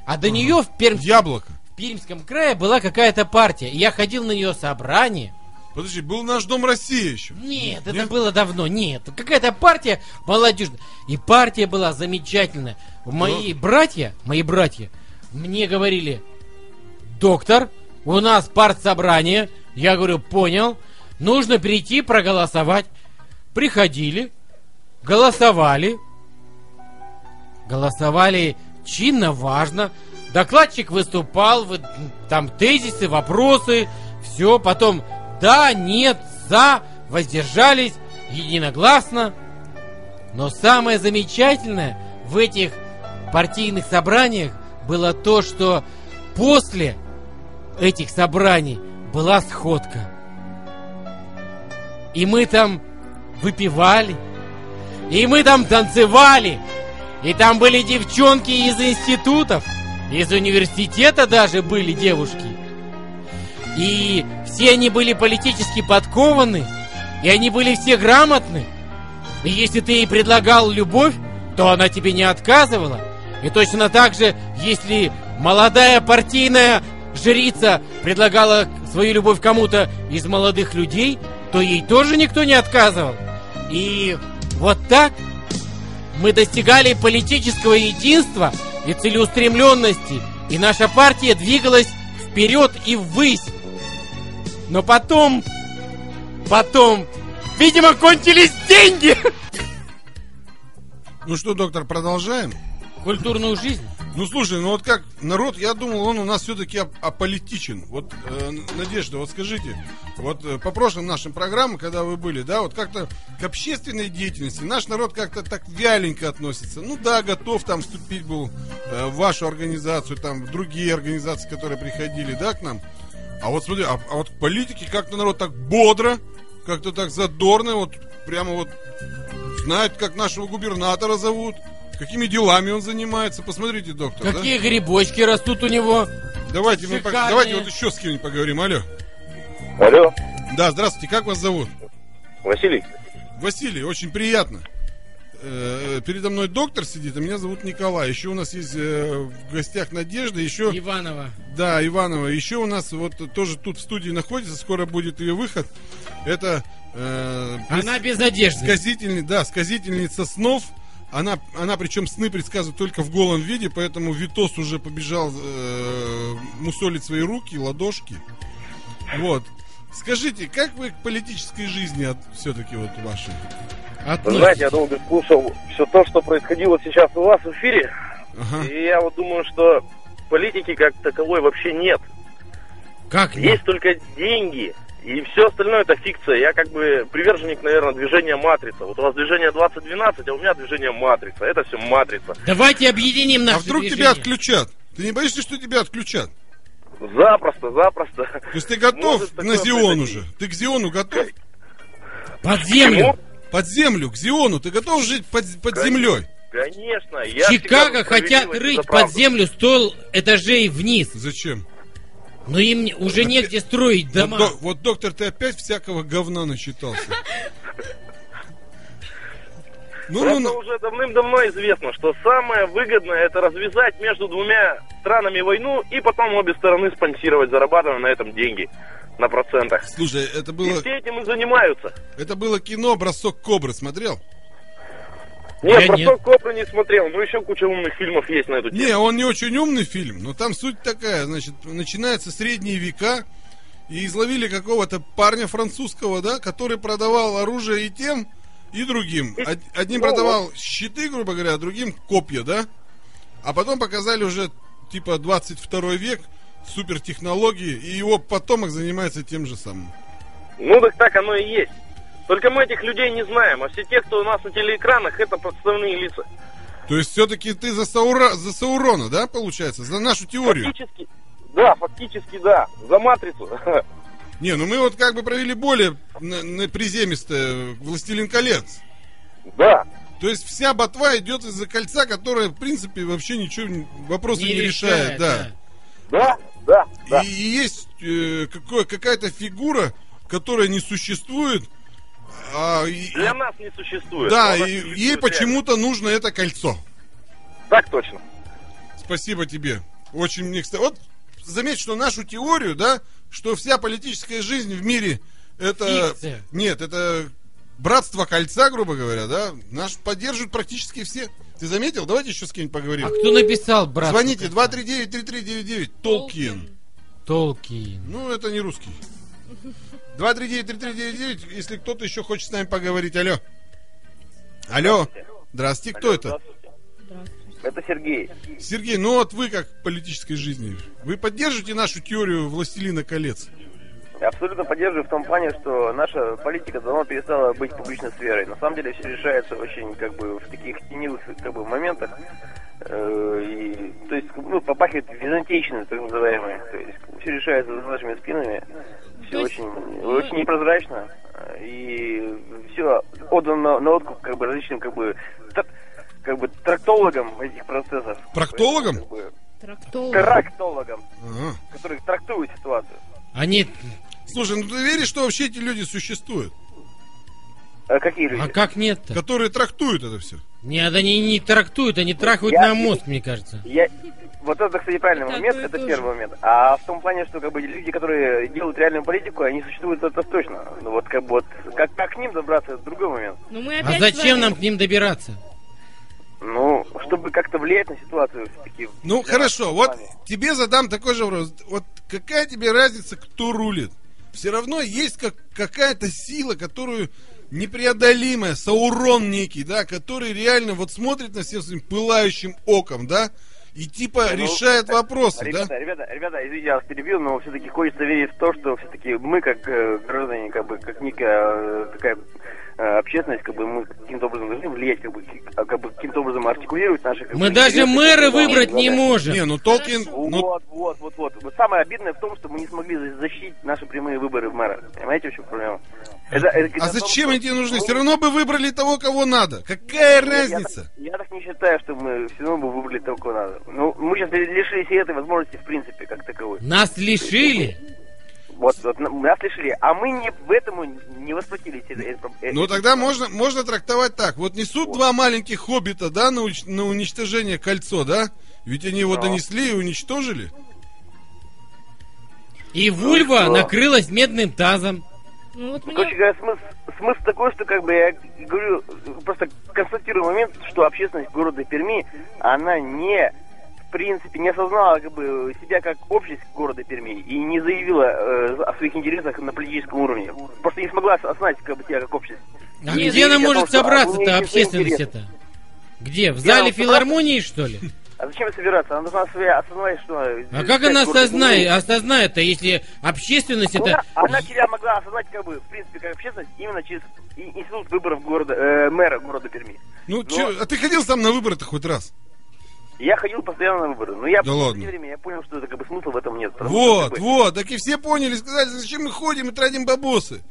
А до нее в, Перм- Яблоко. в Пермском крае была какая-то партия. И я ходил на нее собрание. Подожди, был наш Дом России еще. Нет, это Нет? было давно. Нет, какая-то партия молодежная. И партия была замечательная. Мои братья, мои братья, мне говорили, доктор, у нас партсобрание. Я говорю, понял. Нужно прийти проголосовать. Приходили, голосовали. Голосовали чинно, важно. Докладчик выступал, вы- там тезисы, вопросы, все. Потом да, нет, за, воздержались, единогласно. Но самое замечательное в этих партийных собраниях было то, что после этих собраний была сходка. И мы там выпивали, и мы там танцевали, и там были девчонки из институтов, из университета даже были девушки. И все они были политически подкованы, и они были все грамотны. И если ты ей предлагал любовь, то она тебе не отказывала. И точно так же, если молодая партийная жрица предлагала свою любовь кому-то из молодых людей, то ей тоже никто не отказывал. И вот так мы достигали политического единства и целеустремленности, и наша партия двигалась вперед и ввысь. Но потом, потом, видимо, кончились деньги. Ну что, доктор, продолжаем? Культурную жизнь. Ну слушай, ну вот как народ, я думал, он у нас все-таки ап- аполитичен. Вот, э, Надежда, вот скажите, вот э, по прошлым нашим программам, когда вы были, да, вот как-то к общественной деятельности наш народ как-то так вяленько относится. Ну да, готов там вступить был э, в вашу организацию, там в другие организации, которые приходили, да, к нам. А вот смотри, а, а вот к политике как-то народ так бодро, как-то так задорно, вот прямо вот знают, как нашего губернатора зовут, какими делами он занимается. Посмотрите, доктор. да? Какие грибочки растут у него. Давайте, мы, Шикарные. давайте вот еще с кем-нибудь поговорим. Алло. Алло, Да, здравствуйте, как вас зовут? Василий. Василий, очень приятно. Э, Передо мной доктор сидит, а меня зовут Николай. Еще у нас есть э, в гостях Надежда, еще... Иванова. Да, Иванова. Еще у нас вот тоже тут в студии находится, скоро будет ее выход. Это э, Она без одежды. сказительни- да, сказительница снов. Она, она причем сны предсказывает только в голом виде, поэтому Витос уже побежал э, мусолить свои руки, ладошки. Вот. Скажите, как вы к политической жизни все-таки вот вашей? Вы Относитесь. знаете, я долго слушал все то, что происходило сейчас у вас в эфире. Ага. И я вот думаю, что политики как таковой вообще нет. Как нет? Есть только деньги, и все остальное это фикция. Я как бы приверженник, наверное, движения матрица. Вот у вас движение 2012, а у меня движение матрица. Это все матрица. Давайте объединим наши А вдруг тебя движения. отключат? Ты не боишься, что тебя отключат? Запросто, запросто. То есть ты готов Может на Зион произойти. уже? Ты к Зиону готов? Под землю. Под землю, к Зиону. Ты готов жить под, под землей? Конечно. Я Чикаго хотят рыть под землю сто этажей вниз. Зачем? Но им уже негде строить Вот, дома. до- вот, доктор, ты опять всякого говна начитался. Ну, ну, Просто ну. уже давным-давно известно, что самое выгодное это развязать между двумя странами войну и потом обе стороны спонсировать, зарабатывая на этом деньги на процентах. Слушай, это И было, все этим и занимаются. это было кино «Бросок кобры». Смотрел? Нет, Я «Бросок кобры» не смотрел, но еще куча умных фильмов есть на эту тему. Не, он не очень умный фильм, но там суть такая, значит, начинаются средние века, и изловили какого-то парня французского, да, который продавал оружие и тем, и другим. Од- Одним Ну, продавал щиты, грубо говоря, а другим копья, да? А потом показали уже, типа, 22 век, супертехнологии, и его потомок занимается тем же самым. Ну так так оно и есть. Только мы этих людей не знаем, а все те, кто у нас на телеэкранах, это подставные лица. То есть все-таки ты за, Саура, за Саурона, да, получается? За нашу теорию? Фактически, да, фактически да, за матрицу. Не, ну мы вот как бы провели более на, на приземистое «Властелин колец». Да, То есть вся ботва идет из-за кольца, которое, в принципе, вообще ничего, не- вопросы не, решает. да. да, да, да. И, и есть э, какое- какая-то фигура, которая не существует, а, и- Для нас не существует. да, и существует ей реально. почему-то нужно это кольцо. Так точно. Спасибо тебе. Очень мне кстати. Вот заметь, что нашу теорию, да, что вся политическая жизнь в мире это. Фикция. Нет, это братство кольца, грубо говоря, да. Наш поддерживают практически все. Ты заметил? Давайте еще с кем-нибудь поговорим. А кто написал, брат? Звоните 239-3399. Толкин. Толкин. Ну, это не русский. 239-3399, если кто-то еще хочет с нами поговорить. Алло. Алло. Здравствуйте, кто это? Это Сергей. Сергей, ну вот вы как в политической жизни, вы поддерживаете нашу теорию «Властелина колец»? Я абсолютно поддерживаю в том плане, что наша политика давно перестала быть публичной сферой. На самом деле все решается очень как бы в таких теневых как бы, моментах. Э, и, то есть, ну, попахивает византийщиной, так называемой. То есть все решается за нашими спинами. Все есть, очень, очень непрозрачно. И все отдано на откуп как бы различным как бы тр- как бы трактологам этих процессов. Проктологам? Как бы, Трактолог. трактологам, Ага. которые трактуют ситуацию. Они... Слушай, ну ты веришь, что вообще эти люди существуют? А какие люди? А как нет-то? Которые трактуют это все? Нет, они не трактуют, они трахают Я- на мозг, мне кажется. Я... Вот это, кстати, правильный Это момент, это то же. первый момент. А в том плане, что как бы люди, которые делают реальную политику, они существуют это точно. Ну вот как бы вот как, как к ним добраться, это другой момент. Ну, мы А опять зачем с вами- нам к ним добираться? Ну, чтобы как-то влиять на ситуацию все-таки. Ну хорошо, вот тебе задам такой же вопрос. Вот какая тебе разница, кто рулит? Все равно есть как, какая-то сила, которую непреодолимая, Саурон некий, да, который реально вот смотрит на всем своим пылающим оком, да, и типа Ну, решает вопросы, Ребята, да? ребята, ребята, извините, я вас перебил, но все-таки хочется верить в то, что все-таки мы, как э, граждане, как бы, как некая э, такая общественность, как бы мы каким-то образом должны влиять, как бы, а, как бы каким-то образом артикулировать наши... как Мы бы, даже мэра выбрать не можем. Не, ну Толкин, Хорошо. ну, Вот, вот, вот, вот. Вот самое обидное в том, что мы не смогли за- защитить наши прямые выборы в мэра. Понимаете, в чем проблема? Это- это а том, зачем что- они тебе нужны? Все равно бы выбрали того, кого надо. Какая Я разница? так, я так не считаю, что мы все равно бы выбрали того, кого надо. Ну, мы сейчас лишились и этой возможности, в принципе, как таковой. Нас лишили. Вот, вот на- нас лишили, а мы не в этому не восплатились. э- Ну тогда можно, можно трактовать так. Вот несут два маленьких хоббита, да, на, уч- на уничтожение кольцо, да? Ведь они его Да. донесли и уничтожили. И вульва что? накрылась медным тазом. Ну, вот Ну, мне... Короче говоря, смысл, смысл такой, что как бы я говорю, просто констатирую момент, что общественность города Перми, она не принципе не осознала как бы себя как общество города Перми и не заявила э, о своих интересах на политическом уровне. Просто не смогла осознать как бы, себя как общество. А Нет, где она том, может что собраться-то, общественность это? Где? В зале филармонии, что ли? А зачем собираться? Она должна себя осознавать, что... А как она осознает, осознает-то, если общественность Она, это... она себя могла осознать, как бы, в принципе, как общественность, именно через и- институт выборов города, э, мэра города Перми. Ну, Но- чё, а ты ходил сам на выборы-то хоть раз? Я ходил постоянно на выборы, но я Да в ладно. время я понял, что это как бы смысла в этом нет. что, Вот, как бы, вот, так и все поняли, сказали, зачем мы ходим и тратим бабосы.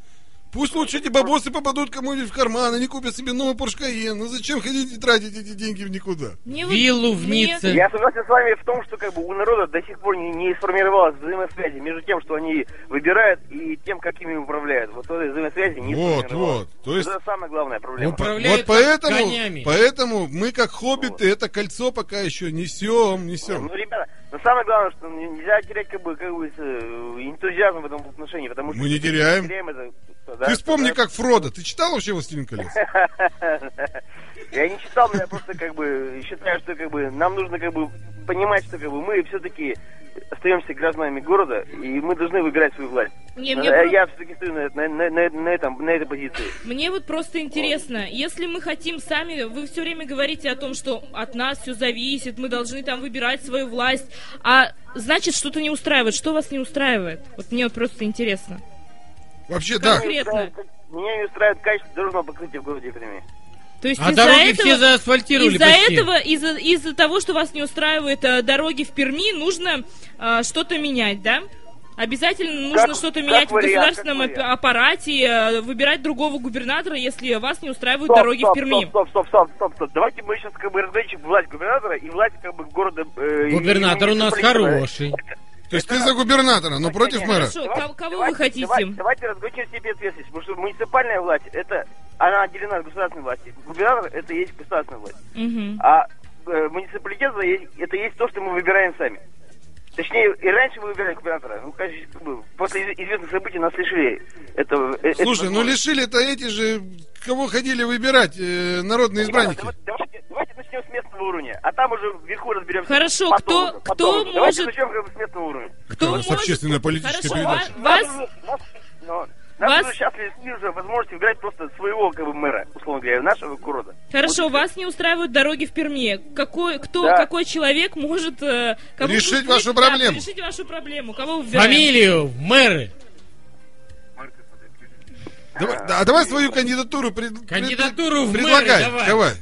Пусть лучше эти бабосы попадут кому-нибудь в карман, они купят себе новый Porsche Cayenne. Ну зачем ходить и тратить эти деньги в никуда? Мне вот- Виллу в Ницце. Я согласен с вами в том, что как бы у народа до сих пор не, не сформировалась взаимосвязи между тем, что они выбирают, и тем, как ими управляют. Вот этой взаимосвязи не Вот, вот. То есть Это самая главная проблема. Управляют вот поэтому, конями. поэтому мы как хоббиты это кольцо пока еще несем, несем. Ну, ребята, но самое главное, что нельзя терять как бы, как бы э, энтузиазм в этом отношении, потому что Мы не если теряем. это, да, Ты вспомни, как Фродо. Ты читал вообще «Властелин колец»? Я не читал, но я просто как бы считаю, что как бы нам нужно как бы понимать, что как бы мы все-таки остаемся гражданами города, и мы должны выбирать свою власть. Не, мне Э, про- Я все-таки стою на, на, на, на- на этом, на этой позиции. Мне вот просто интересно, если мы хотим сами, вы все время говорите о том, что от нас все зависит, мы должны там выбирать свою власть, а значит что-то не устраивает. Что вас не устраивает? Вот мне вот просто интересно. Вообще, да. Конкретно. Меня не устраивает качество дорожного покрытия в городе Перми. То есть А из-за дороги этого, все заасфальтировали из-за почти. этого, из-за, из-за того, что вас не устраивают э, дороги в Перми, нужно э, что-то менять, да? Обязательно нужно Как- что-то как менять в вариант, государственном как ап- вариант. аппарате, э, выбирать другого губернатора, если вас не устраивают Стоп, дороги стоп, в Перми. Стоп, стоп, стоп, стоп, стоп. Давайте мы сейчас как бы разграничим власть губернатора и власть как бы города. э, Губернатор и у нас хороший. То есть ты за губернатора, но против Нет, мэра. Хорошо, Давайте- кого, давайте- вы хотите? Давайте, давайте разграничим себе ответственность, потому что муниципальная власть это она отделена от государственной власти. Губернатор это и есть государственная власть. А э, муниципалитет это есть, то, что мы выбираем сами. Точнее, и раньше мы выбирали губернатора. Ну, конечно, после из- известных событий нас лишили этого. э, Слушай, ну возможности. лишили-то эти же, кого ходили выбирать, э, народные избранники. Давайте, давайте, давайте начнем с местного уровня, а там уже вверху разберемся. Хорошо, Потом кто- уже, кто потом уже. Давайте может- начнем с местного уровня. Кто может- общественно-политической Хорошо, передачи. ва- вас, Нас, нас, но, нас Вас- уже сейчас лишили уже возможности выбирать просто своего как бы мэра, условно говоря, нашего города. Хорошо, Вот вас не устраивают дороги в Перми. Какой, кто, Да. какой человек может э, кого Решить вы- вашу да, проблему. решить вашу проблему. Кого вы выбираем? Фамилию, мэры. Давай, да, а давай свою кандидатуру пред- пред- Кандидатуру в мэры предлагай. давай. давай.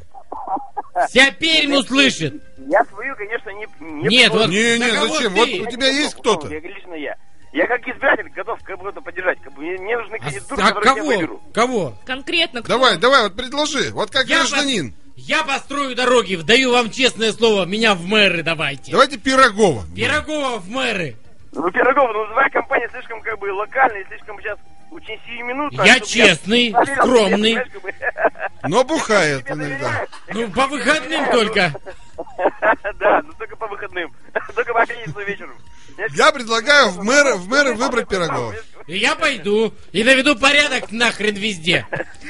Вся Пермь услышит. Я свою, конечно, не... не Нет, вот- Не, не, зачем? ты? Вот у тебя есть кто-то? Я, лично я. Я как избиратель готов кого-то поддержать. Как бы, мне, мне нужны А, кандидатуры, а я кого? выберу. Кого? Конкретно кто? Давай, давай, вот предложи. Вот как Я гражданин. Я построю дороги, даю вам честное слово, меня в мэры давайте. Давайте Пирогова. Пирогова в мэры. Ну, Пирогов, ну, твоя компания слишком как бы локальная, слишком сейчас очень сиюминутная. Я честный, скромный. я, бы, Но бухает иногда. Ну, по выходным только. Да, но только по выходным. Только по пятницу вечером. Я предлагаю в мэры, в мэры выбрать Пирогова. И я пойду и наведу порядок нахрен везде.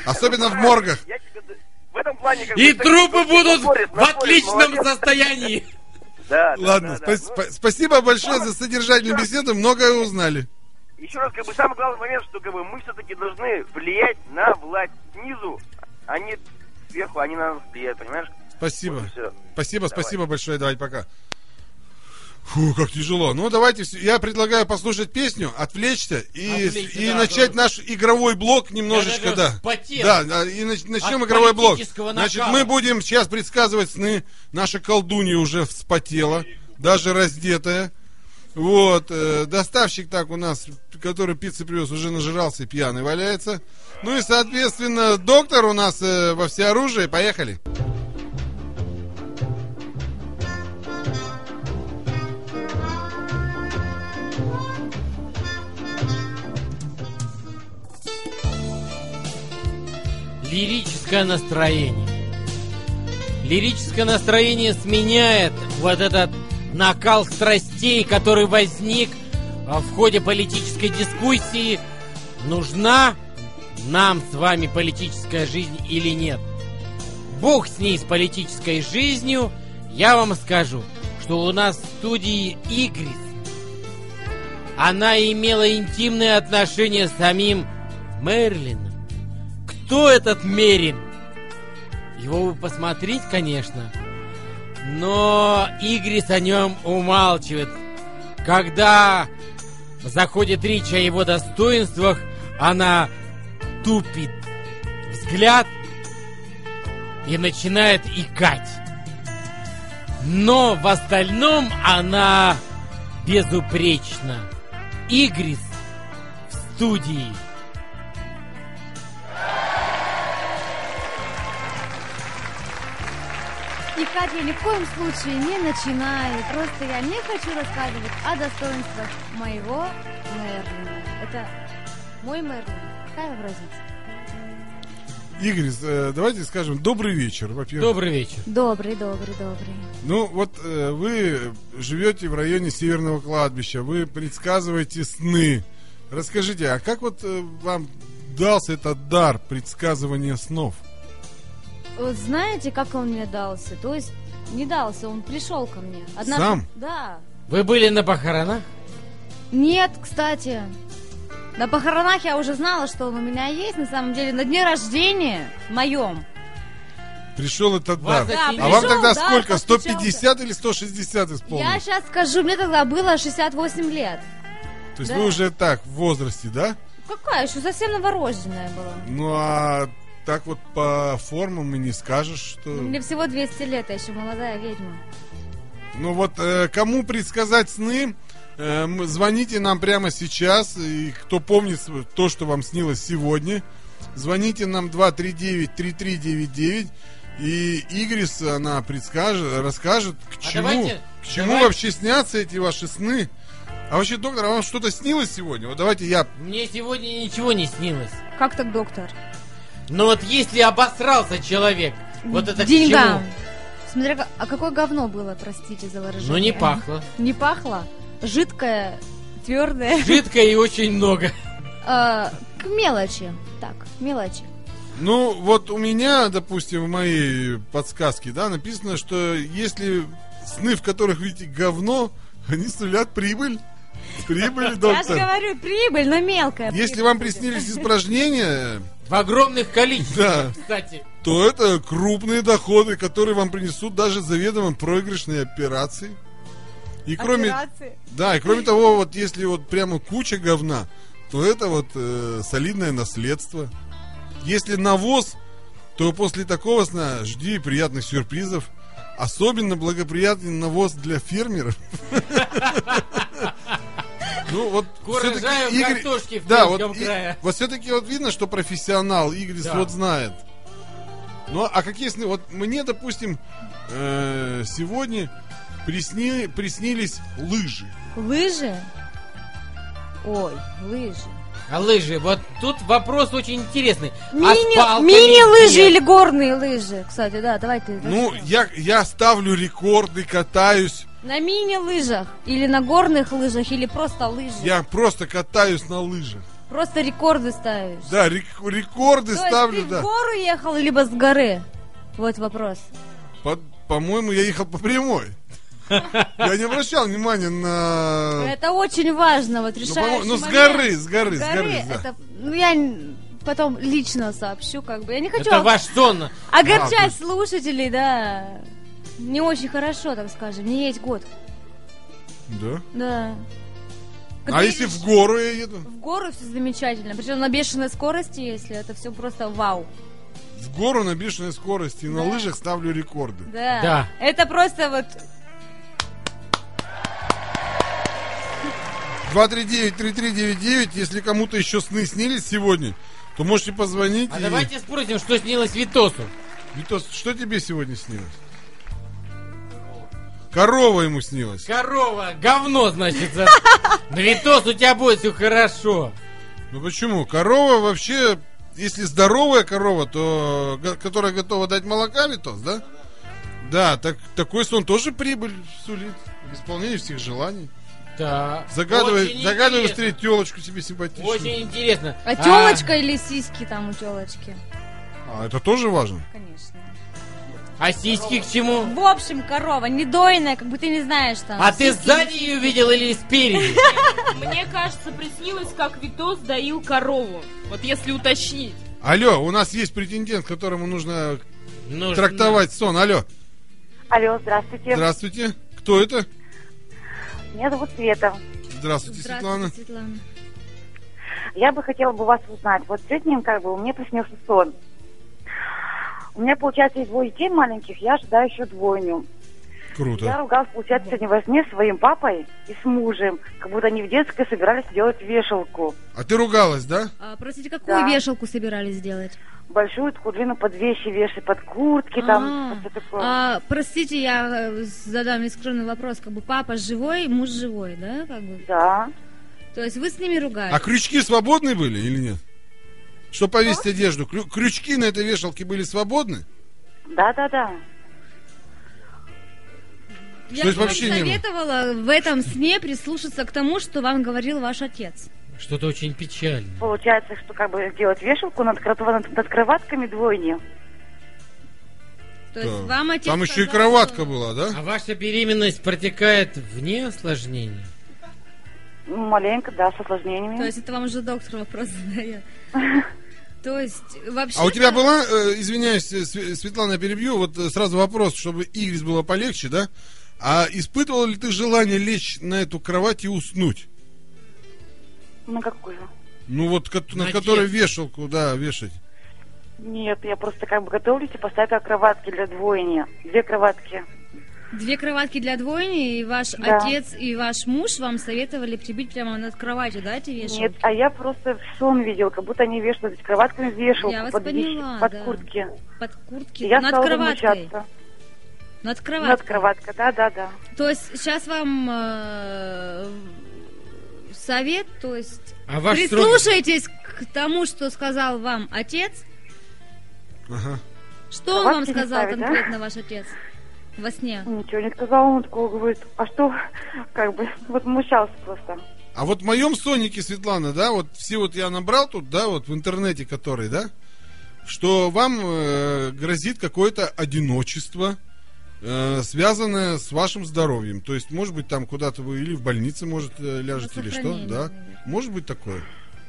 Особенно в моргах. Я тебе д- В этом плане как И трупы так- будут в отличном состоянии. Да, да, Ладно, да, да. спа- спа- спасибо большое за содержательную беседу. Многое узнали. Еще раз, как бы самый главный момент, что как бы мы все-таки должны влиять на власть снизу, а не сверху, они на нас влияют, понимаешь? Спасибо. Вот. Спасибо, Давай. спасибо большое. Давай, пока. Фу, как тяжело. Ну, давайте, я предлагаю послушать песню, отвлечься и, Отвлечься, и да, начать да. наш игровой блок немножечко, даже да. вспотел. Да, да, и нач- начнем От игровой блок. политического Значит, мы будем сейчас предсказывать сны. Наша колдунья уже вспотела, даже раздетая. Вот, э, доставщик так у нас, который пиццы привез, уже нажирался и пьяный валяется. Ну и, соответственно, доктор у нас э, во всеоружии. Поехали. Лирическое настроение. Лирическое настроение сменяет вот этот накал страстей, который возник а, в ходе политической дискуссии. Нужна нам с вами политическая жизнь или нет? Бог с ней, с политической жизнью. Я вам скажу, что у нас в студии Игрис. Она имела интимные отношения с самим Мерлином. Кто этот Мерин? Его бы посмотреть, конечно. Но Игрис о нем умалчивает. Когда заходит речь о его достоинствах, она тупит взгляд и начинает икать. Но в остальном она безупречна. Игрис в студии. И Катя, ни в коем случае не начинаю. Просто я не хочу рассказывать о достоинствах моего Мерлина. Это мой Мерлин. Какая разница? Игорь, э, давайте скажем добрый вечер, во-первых. Добрый вечер. Добрый, добрый, добрый. Ну, вот э, вы живете в районе Северного кладбища, вы предсказываете сны. Расскажите, а как вот э, вам дался этот дар предсказывания снов? Вот знаете, как он мне дался? То есть не дался, он пришел ко мне. Сам? Да. Вы были на похоронах? Нет, кстати. На похоронах я уже знала, что он у меня есть, на самом деле, на дне рождения моем. Пришел этот дар. Да, а пришел, вам тогда да, сколько? постучался. 150 или 160 Я исполнилось? сейчас скажу, мне тогда было 68 лет. То есть да. вы уже так, в возрасте, да? Какая еще совсем новорожденная была. Ну, а так вот по формам и не скажешь, что... Мне всего 200 лет, я еще молодая ведьма. Ну вот, э, кому предсказать сны, э, звоните нам прямо сейчас. И кто помнит то, что вам снилось сегодня, звоните нам 239-3399. И Игрис, она предскажет, расскажет, к А чему, давайте- к чему давайте- вообще снятся эти ваши сны. А вообще, доктор, а вам что-то снилось сегодня? Вот давайте я... Мне сегодня ничего не снилось. Как так, доктор? Но вот если обосрался человек, вот это к Деньгам. чему? Смотря, а какое говно было, простите за выражение. Ну не пахло. Не пахло? Жидкое, твердое. Жидко и очень много. А, К мелочи. Так, к мелочи. Ну, вот у меня, допустим, в моей подсказке, да, написано, что если сны, в которых видите говно, они сулят прибыль. Прибыль, Я же доктор. говорю, прибыль, но мелкая. Если прибыль вам приснились испражнения, В огромных количествах, Да. кстати. то это крупные доходы, которые вам принесут даже заведомо проигрышные операции. И кроме, Операции. да, и кроме того, вот если вот прямо куча говна, то это вот э, солидное наследство. Если навоз, то после такого сна жди приятных сюрпризов. Особенно благоприятный навоз для фермеров. Ну вот всё-таки Игорь- картошки в да, вот, Крымском и- крае. вот все-таки вот видно, что профессионал Игорь Да. вот знает. Ну а какие сны? Вот мне, допустим, э, сегодня присни- приснились лыжи. Лыжи? Ой, лыжи. А лыжи, вот тут вопрос очень интересный. а Мини, палками мини-лыжи или горные лыжи? Кстати, да, давай ты. Ну, я, я ставлю рекорды, катаюсь. На мини-лыжах или на горных лыжах или просто лыжи. Я просто катаюсь на лыжах. Просто рекорды ставишь. Да, рек- рекорды То есть ставлю, ты да. в гору ехал, либо с горы? Вот вопрос. По- По-моему, я ехал по прямой. Я не обращал внимания на... Это очень важно, вот Ну, по-моему, ну, с горы, с горы, С с горы, горы, да. это, ну, я н- потом лично сообщу, как бы. Я не хочу Это ваш сон. огорчать слушателей, да. Не очень хорошо, так скажем. Мне есть год. Да? Да. А Когда если едешь в гору я еду? В гору все замечательно. Причем на бешеной скорости, если это все просто вау. В гору на бешеной скорости и на Да. лыжах ставлю рекорды. Да. Да. Это просто вот 239-3399, если кому-то еще сны снились сегодня, то можете позвонить. А и- давайте спросим, что снилось Витосу. Витос, что тебе сегодня снилось? Корова ему снилась. Корова, говно, значит. за- Но Витос, у тебя будет все хорошо. Ну почему? Корова вообще, если здоровая корова, то которая готова дать молока, Витос, да? Да, так, такой сон тоже прибыль сулит. В исполнении всех желаний. Да. Загадывай, загадывай быстрее телочку себе симпатичную. Очень интересно. А телочка или сиськи там у телочки? А, это тоже важно. Конечно. А сиськи к чему? В общем, корова, не дойная, как бы ты не знаешь там. А ты сзади ее видел или спереди? Мне кажется, приснилось, как Витос доил корову. Вот если уточнить. Алло, у нас есть претендент, которому нужно Нужно- трактовать сон. Алло. Алло, здравствуйте. Здравствуйте. Кто это? Меня зовут Света. Здравствуйте, Светлана. Здравствуйте, Светлана. Я бы хотела бы вас узнать. Вот сегодня как бы мне приснился сон. У меня, получается, есть двое детей маленьких, я ожидаю еще двойню. Я Круто. ругалась, получается, сегодня во сне с своим папой и с мужем, как будто они в детской собирались делать вешалку. А ты ругалась, да? А, простите, какую Да. вешалку собирались сделать? Большую такую длину под вещи вешать, под куртки, там, А, что такое. а, простите, я э, задам нескромный вопрос. Как бы папа живой, муж живой, да? Как бы? Да. То есть вы с ними ругались? А крючки свободны были или нет? Что повесить одежду? Крю- крючки на этой вешалке были свободны? Да, да, да. Я То есть бы вообще не было? советовала в этом сне прислушаться к тому, что вам говорил ваш отец. Что-то очень печальное. Получается, что как бы сделать вешалку над, крот- над, над кроватками двойни. То есть вам отец Там еще и сказал, кроватка что- была, да? А ваша беременность протекает вне осложнений? Ну, маленько, да, с осложнениями. То есть это вам уже доктор вопрос задает. То есть вообще... А у тебя была, э, извиняюсь, э, Све- Светлана, я перебью, вот э, сразу вопрос, чтобы Игорь было полегче, да? А испытывал ли ты желание лечь на эту кровать и уснуть? На какую? Ну вот, ко- на На которой вешалку, да, вешать. Нет, я просто как бы готовлюсь и поставила кроватки для двойни. Две кроватки. Две кроватки для двойни, и ваш Да. отец и ваш муж вам советовали прибить прямо над кроватью, да, эти вешалки? Нет, а я просто в сон видел, как будто они вешают кроватками вешалку Я вас под, поняла, под да. куртки. Под куртки, я над стала кроваткой. Над кроваткой. Над кроваткой, да, да, да. То есть сейчас вам э, совет, то есть А прислушайтесь к тому, что сказал вам отец. Ага. Что он вам Кроватки сказал ставить, да? конкретно ваш отец во сне? Ничего не сказал, он такого говорит. А что, как бы, возмущался просто. А вот в моем сонике, Светлана, да, вот все вот я набрал тут, да, вот в интернете который, да, что вам э, грозит какое-то одиночество, э, связанное с вашим здоровьем. То есть, может быть, там куда-то вы или в больнице, может, э, ляжете, или что, да? Может быть такое.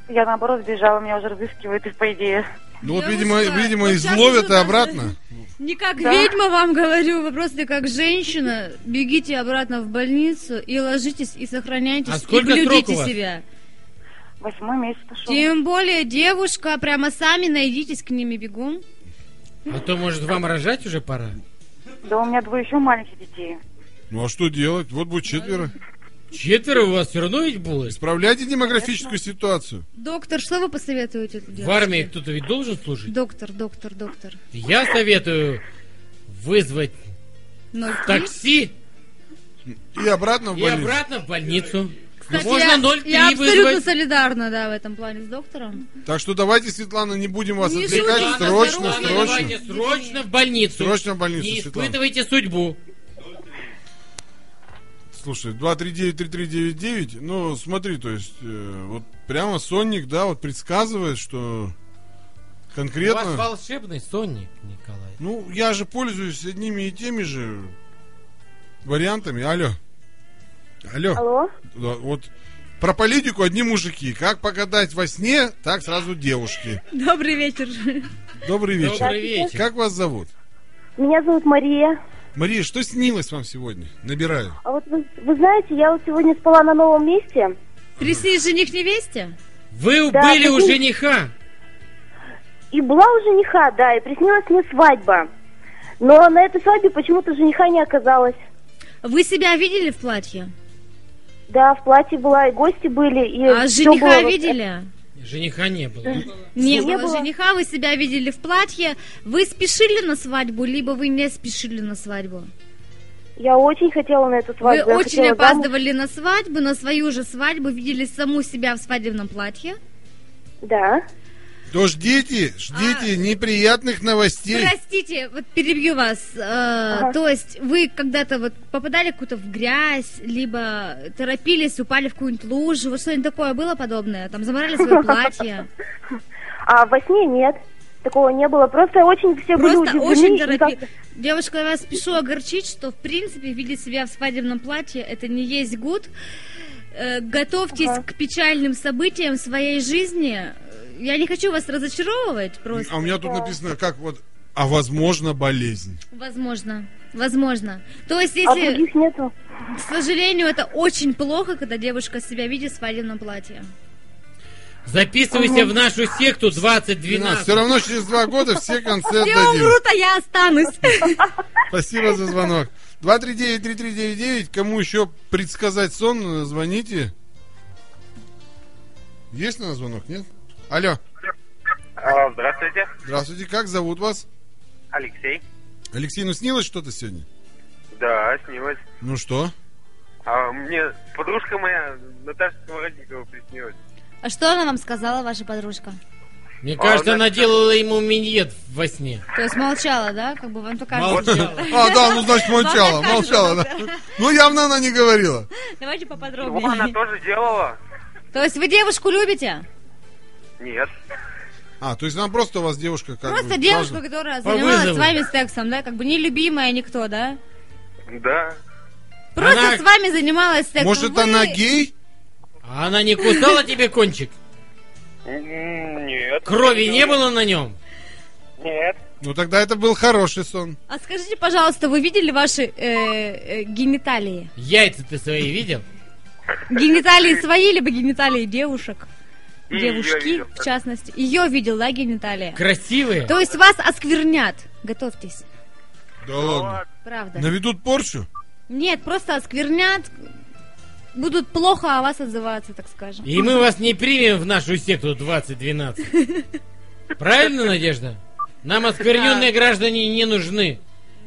Я наоборот сбежала, меня уже разыскивают, и по идее. Ну вот, видимо, видимо, вот сейчас изловят и обратно. Не как Да. ведьма вам говорю, вы просто как женщина. Бегите обратно в больницу и ложитесь, и сохраняйтесь, А сколько и блюдите себя. Восьмой месяц пошел. Тем более, девушка, прямо сами найдитесь к ними бегом. А то, может, вам рожать уже пора? Да у меня двое еще маленьких детей. Ну а что делать? Вот будет четверо. Четверо у вас все равно ведь будет? Исправляйте демографическую ситуацию. Доктор, что вы посоветуете В армии кто-то ведь должен служить? Доктор, доктор, доктор. Я советую вызвать Ноль три. такси И обратно в и больницу. обратно в больницу. Кстати, Можно я, 0,3 я абсолютно вызвать. солидарна, да, в этом плане с доктором. Так что давайте, Светлана, не будем вас Не отвлекать. шутите, Срочно, здоровье, срочно. Давайте срочно в больницу. Срочно в больницу, Не Светлана. испытывайте судьбу. Слушай, 239-3399, ну, смотри, то есть, э, вот прямо сонник, да, вот предсказывает, что У конкретно... вас волшебный сонник, Николай. Ну, я же пользуюсь одними и теми же вариантами. Алло. Алло. Алло? Да, вот про политику одни мужики. Как погадать во сне, так сразу девушки. Добрый вечер. Добрый вечер. Добрый вечер. Как вас зовут? Меня зовут Мария. Мария, что снилось вам сегодня? Набираю. А вот вы, вы знаете, я вот сегодня спала на новом месте. Приснись жених невесте? Вы Да, были у жениха. И была у жениха, да, и приснилась мне свадьба. Но на этой свадьбе почему-то жениха не оказалось. Вы себя видели в платье? Да, в платье была, и гости были, и А жениха было вот- видели? Жениха не было. Не, Не было жениха, вы себя видели в платье. Вы спешили на свадьбу, либо вы не спешили на свадьбу? Я очень хотела на эту Вы свадьбу. я очень хотела замуж. опаздывали на свадьбу, на свою же свадьбу видели саму себя в свадебном платье. Да. То ждите, ждите А. неприятных новостей. Простите, вот перебью вас. Э, То есть вы когда-то вот попадали куда-то в грязь, либо торопились, упали в какую-нибудь лужу, вот что-нибудь такое было подобное? Там заморали свое платье? А во сне нет. Такого не было. Просто очень все были Просто удивлены. очень торопились. Девушка, я вас спешу огорчить, что в принципе видеть себя в свадебном платье это не есть гуд. Э, Готовьтесь Ага. к печальным событиям в своей жизни. Я не хочу вас разочаровывать просто. А у меня тут написано, как вот А возможно болезнь. Возможно. Возможно. То есть, А если, других нету? к сожалению, это очень плохо, когда девушка себя видит в свадебном платье. Записывайся в нашу секту 2012. Все равно через два года все концы Все отдадим. умрут, а я останусь. Спасибо за звонок. 239-3399. Кому еще предсказать сон, звоните. Есть на нас звонок, нет? Алло. Алло, здравствуйте. Здравствуйте, как зовут вас? Алексей. Алексей, ну снилось что-то сегодня? Да, снилось. Ну что? А мне подружка моя Наташа Сковородникова приснилась. А что она вам сказала, ваша подружка? Мне кажется, она- она делала ему миньет во сне. То есть молчала, да? Как бы вам только Молчала. А, да, ну значит молчала, молчала, да. Ну явно она не говорила. Давайте Ну, она поподробнее. тоже делала. То есть вы девушку любите? Нет. А, то есть она просто у вас девушка как Просто бы, девушка, важна? которая занималась вызову. с вами сексом, да? Как бы не любимая никто, да? Да. Просто Она- с вами занималась сексом. Может Вы- она гей? А она не кусала тебе кончик? М, Нет. Крови не было на нем? Нет. Ну тогда это был хороший сон. А скажите, пожалуйста, вы видели ваши э, э, гениталии? Яйца ты свои видел? Гениталии свои, либо гениталии девушек? И Девушки, видел. в частности. Ее видел, да, гениталия? Красивые? То есть вас осквернят. Готовьтесь. Да ладно. Правда. Наведут порчу? Нет, просто осквернят. Будут плохо о вас отзываться, так скажем. И мы вас не примем в нашу секту 2012. Правильно, Надежда? Нам оскверненные граждане не нужны.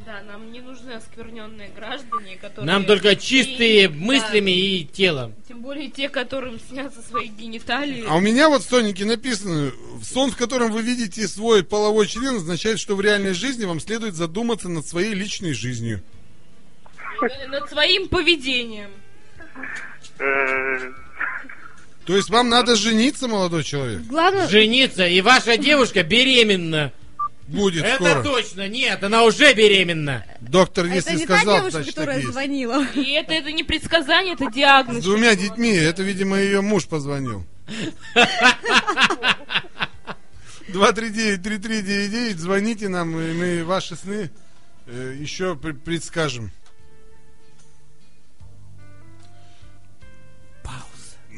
Да, нам не нужны оскверненные граждане, которые... Нам только И- чистые да, мыслями и телом. Более те, которым снятся свои гениталии. А у меня вот в сонике написано, сон, в котором вы видите свой половой член, означает, что в реальной жизни вам следует задуматься над своей личной жизнью. Над своим поведением. То есть вам надо жениться, молодой человек? Главное, Жениться, и ваша девушка беременна. Будет Это скоро. точно, нет, она уже беременна. Доктор, это если не сказал, та девушка, значит которая есть. звонила. И это, это не предсказание, это диагноз. С двумя детьми, это, видимо, ее муж позвонил. 239-3399, звоните нам, и мы ваши сны э, еще пр- предскажем.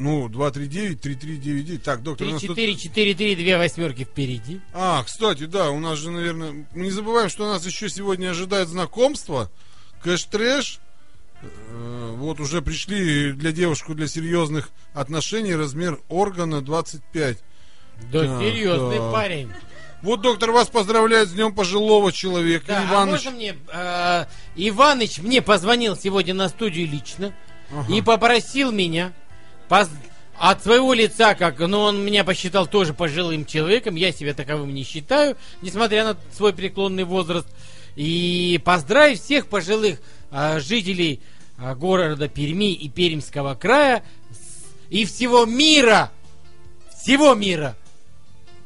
Ну, 239-3399. Так, доктор, у нас тут... 3-4-4-3, две восьмерки впереди. А, кстати, да, у нас же, наверное... Мы не забываем, что нас еще сегодня ожидает знакомство. Кэш-трэш. Э, Вот уже пришли для девушку для серьезных отношений размер органа 25. Да, Так, серьезный так. парень. Вот, доктор, вас поздравляет с днем пожилого человека. Да, а Иваныч. можно мне... э, Иваныч мне позвонил сегодня на студию лично Ага. и попросил меня от своего лица, как, ну, он меня посчитал тоже пожилым человеком, я себя таковым не считаю, несмотря на свой преклонный возраст, и поздравить всех пожилых э, жителей э, города Перми и Пермского края с- и всего мира, всего мира.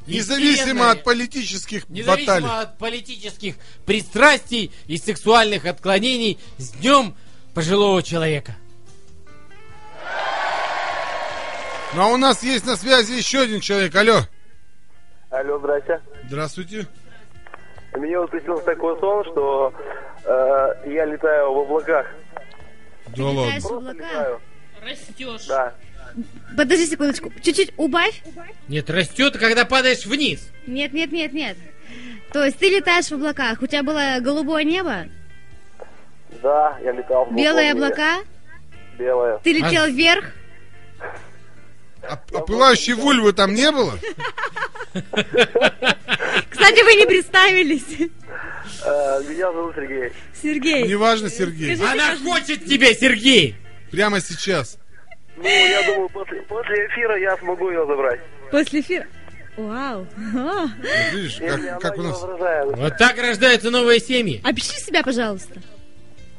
Независимо от политических Независимо баталий. от политических пристрастий и сексуальных отклонений, с днем пожилого человека. Ну, а у нас есть на связи еще один человек. Алло. Алло, здрасте. Здравствуйте. Мне вот приснился такой сон, что э, я летаю в облаках. Да ладно. Летаешь в Просто облака. летаю. Растешь. Да. Подожди секундочку. Чуть-чуть убавь. Нет, растет, когда падаешь вниз. Нет, нет, нет, нет. То есть ты летаешь в облаках. У тебя было голубое небо, Да, я летал в белые облака. Белое. Ты летел вверх. А, а пылающей вульвы там не было? Кстати, вы не представились. Э, меня зовут Сергей. Сергей. Неважно, Сергей. Скажи- Она хочет тебя, Сергей! Прямо сейчас. Ну, я думаю, после, после эфира я смогу ее забрать. После эфира. Вау. О. Видишь, как, как у нас... Вот так рождаются новые семьи. Опиши себя, пожалуйста.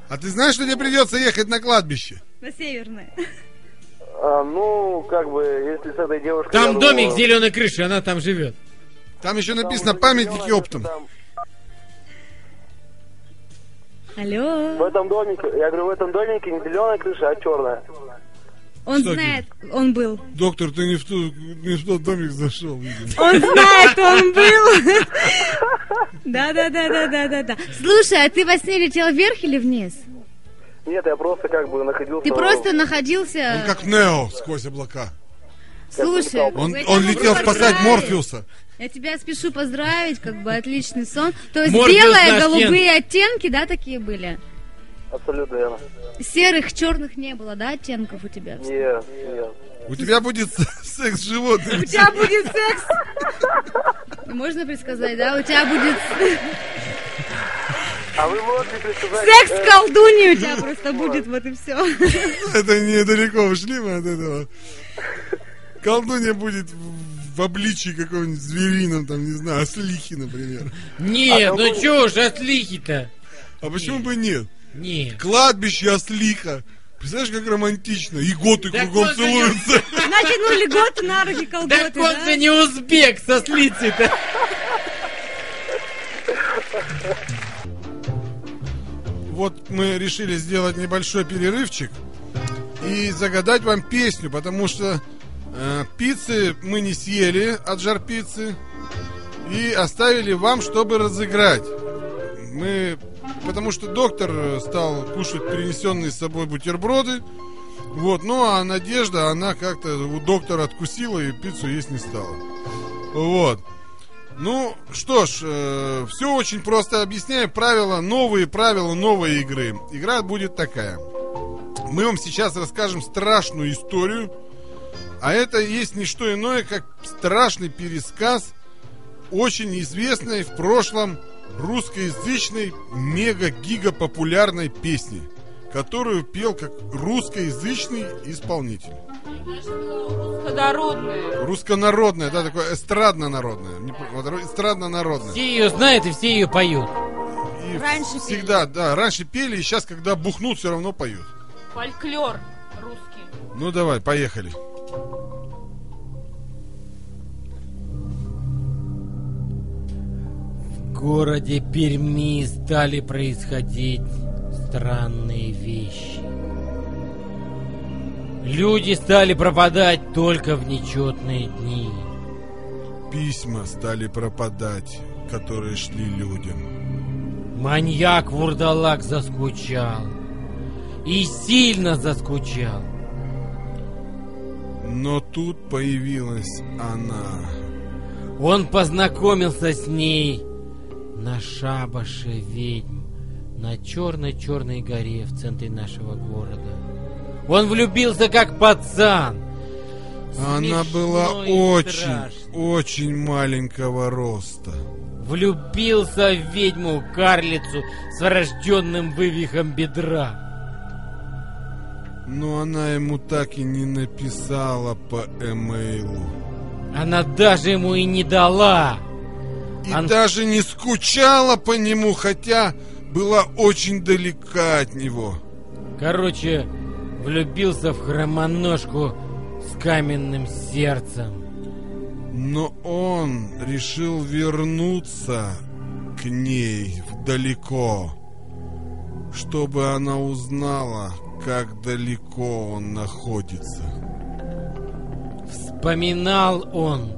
А ты знаешь, что тебе придется ехать на кладбище? На северное. А, ну, как бы, если с этой девушкой... Там я домик думаю, зеленой крыши, она там живет. Там еще там написано уже памятники оптом. там- В Алло. этом домике, я говорю, в этом домике не зеленая крыша, а черная. Он Что знает, он был. Доктор, ты не в, ту, не в тот домик зашел, видимо. Он знает, он был. Да, да, да, да, да, да, да. Слушай, а ты во сне летел вверх или вниз? Нет, я просто как бы находился... Ты просто находился... Он как Нео сквозь облака. Слушай, Он, он летел спасать. Морфеуса. Я тебя спешу поздравить, как бы отличный сон. То есть Морфеус белые, голубые оттенки, да, такие были? Абсолютно верно. Серых, черных не было, да, оттенков у тебя? Нет, нет. У тебя будет секс с животным. У тебя будет секс. Можно предсказать, да? У тебя будет А вы можете предсказать... секс э, с колдуньей у тебя просто будет, вот и все. Это недалеко ушли мы от этого. Колдунья будет в обличии какого-нибудь зверином, там, не знаю, ослихи, например. Нет, ну чё уж, ослихи-то. А почему бы нет? Нет. Кладбище ослиха. Представляешь, как романтично. И готы Так кругом же не- целуются. Натянули год на руки колготы, Так он да? же не узбек со слицей-то. Вот мы решили сделать небольшой перерывчик и загадать вам песню, потому что э, пиццы мы не съели от жар пиццы и оставили вам, чтобы разыграть. Мы, потому что доктор стал кушать принесенные с собой бутерброды, вот, ну а Надежда, она как-то у доктора откусила и пиццу есть не стала. Вот. Ну, что ж, все очень просто объясняю. Правила, новые правила новой игры. Игра будет такая. Мы вам сейчас расскажем страшную историю. А это есть не что иное, как страшный пересказ очень известной в прошлом русскоязычной мега-гига-популярной песни, которую пел как русскоязычный исполнитель. Ходородная. Руссконародная, да, такое вот Эстрадно-народная. Все ее знают и все ее поют. И Раньше всегда, да, раньше пели, и сейчас, когда бухнут, все равно поют. Фольклор русский. Ну давай, поехали. В городе Перми стали происходить странные вещи. Люди стали пропадать только в нечетные дни. Письма стали пропадать, которые шли людям. Маньяк Вурдалак заскучал. И сильно заскучал. Но тут появилась она. Он познакомился с ней на шабаше ведьм на черной-черной горе в центре нашего города. Он влюбился как пацан. Она была Смешно очень, страшно. очень маленького роста. Влюбился в ведьму-карлицу с врожденным вывихом бедра. Но она ему так и не написала по эмейлу. Она даже ему и не дала. И Ан- даже не скучала по нему, хотя была очень далека от него. Короче, влюбился в хромоножку с каменным сердцем. Но он решил вернуться к ней далеко, чтобы она узнала, как далеко он находится. Вспоминал он,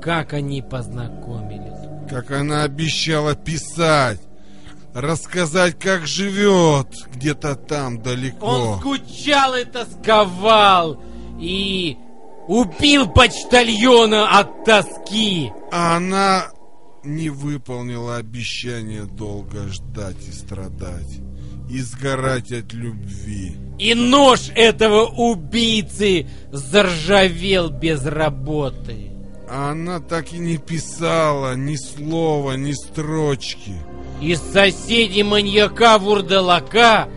как они познакомились. Как она обещала писать, рассказать, как живет где-то там далеко. Он скучал и тосковал, и убил почтальона от тоски. А она не выполнила обещание долго ждать и страдать, и сгорать от любви. И нож этого убийцы заржавел без работы. А она так и не писала ни слова, ни строчки. И соседи маньяка Вурдалака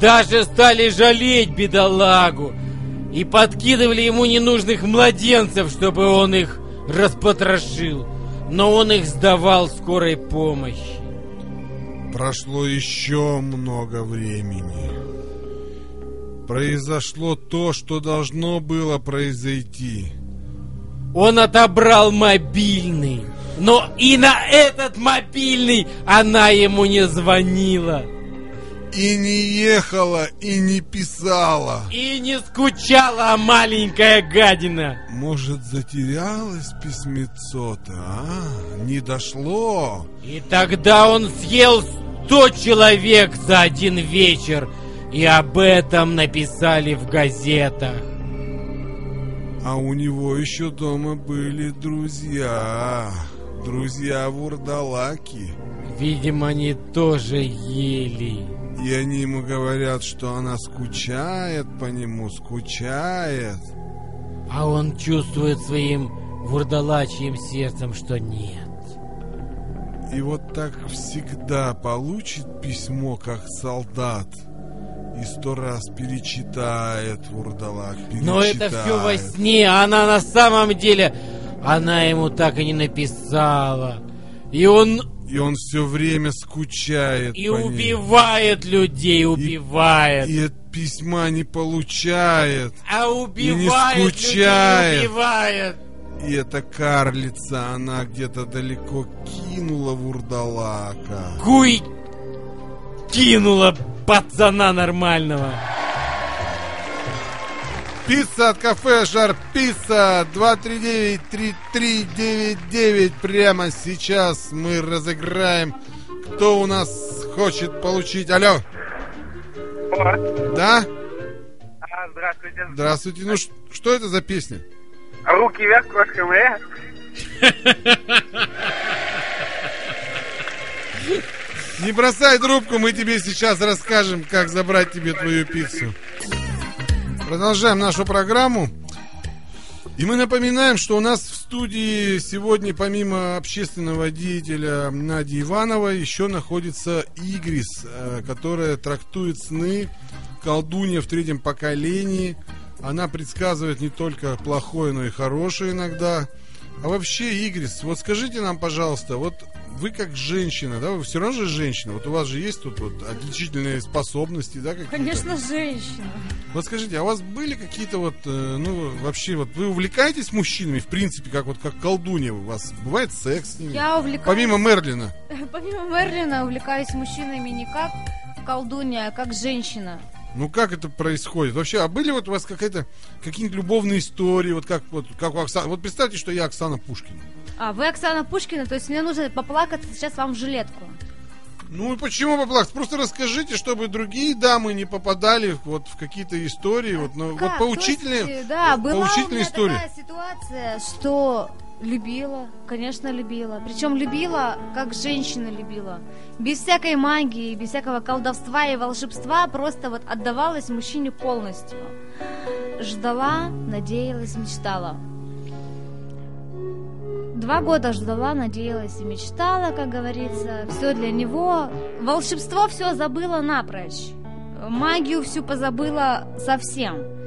даже стали жалеть бедолагу и подкидывали ему ненужных младенцев, чтобы он их распотрошил. Но он их сдавал скорой помощи. Прошло еще много времени. Произошло то, что должно было произойти. Он отобрал мобильный. Но и на этот мобильный она ему не звонила. И не ехала, и не писала. И не скучала маленькая гадина. Может, затерялось письмецо-то, а? Не дошло. И тогда он съел сто человек за один вечер. И об этом написали в газетах. А у него еще дома были друзья. Друзья вурдалаки. Видимо, они тоже ели. И они ему говорят, что она скучает по нему, скучает. А он чувствует своим вурдалачьим сердцем, что нет. И вот так всегда получит письмо, как солдат. И сто раз перечитает вурдалак, перечитает. Но это все во сне, а она на самом деле... Она ему так и не написала. И он и он все время скучает. И убивает ней. людей, убивает. И, и от письма не получает. А убивает и не скучает. Людей, убивает. И эта карлица, она где-то далеко кинула вурдалака. Куй кинула пацана нормального. Пицца от кафе Жар Пицца 239-3399. Прямо сейчас мы разыграем. Кто у нас хочет получить? Алло. О. Да? А, здравствуйте. Здравствуйте. Ну, что это за песня? Руки вверх, кошка моя. Не бросай трубку, мы тебе сейчас расскажем, как забрать тебе твою пиццу. Продолжаем нашу программу. И мы напоминаем, что у нас в студии сегодня, помимо общественного деятеля Нади Ивановой, еще находится Игрис, э, которая трактует сны колдунья в третьем поколении. Она предсказывает не только плохое, но и хорошее иногда. А вообще, Игрис, вот скажите нам, пожалуйста, вот вы как женщина, да, вы все равно же женщина, вот у вас же есть тут вот отличительные способности, да, какие-то? Конечно, женщина. Вот скажите, а у вас были какие-то вот, э, ну, вообще, вот вы увлекаетесь мужчинами, в принципе, как вот как колдунья у вас? Бывает секс с ними? Я увлекаюсь... Помимо Мерлина? Помимо Мерлина увлекаюсь мужчинами не как колдунья, а как женщина. Ну как это происходит? Вообще, а были вот у вас какая-то какие-нибудь любовные истории, вот как вот как у Оксаны? Вот представьте, что я Оксана Пушкина. А, вы Оксана Пушкина, то есть мне нужно поплакаться сейчас вам в жилетку. Ну и почему поплакаться? Просто расскажите, чтобы другие дамы не попадали вот в какие-то истории, вот, ну, вот поучительные, есть, да, была поучительные у меня истории. такая ситуация, что любила, конечно, любила. Причем любила, как женщина любила. Без всякой магии, без всякого колдовства и волшебства, просто вот отдавалась мужчине полностью. Ждала, надеялась, мечтала. Два года ждала, надеялась и мечтала, как говорится. Все для него. Волшебство все забыла напрочь. Магию всю позабыла совсем.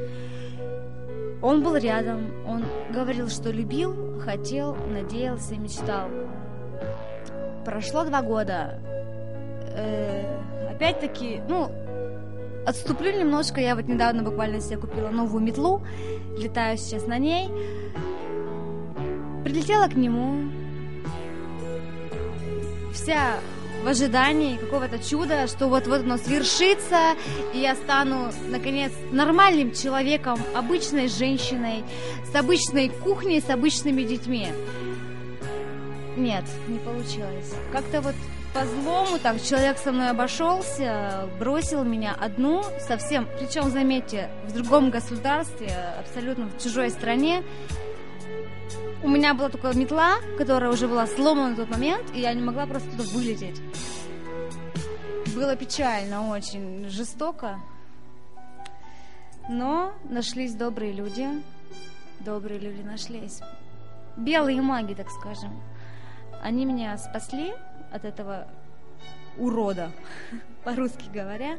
Он был рядом, он говорил, что любил, хотел, надеялся мечтал. Прошло два года. Э, опять-таки, ну, отступлю немножко. Я вот недавно буквально себе купила новую метлу. Летаю сейчас на ней. Прилетела к нему, вся в ожидании какого-то чуда, что вот-вот оно свершится, и я стану, наконец, нормальным человеком, обычной женщиной, с обычной кухней, с обычными детьми. Нет, не получилось. Как-то вот по злому так человек со мной обошелся, бросил меня одну, совсем, причем, заметьте, в другом государстве, абсолютно в чужой стране, у меня была только метла, которая уже была сломана в тот момент, и я не могла просто туда вылететь. Было печально, очень жестоко. Но нашлись добрые люди. Добрые люди нашлись. Белые маги, так скажем. Они меня спасли от этого урода, по-русски говоря.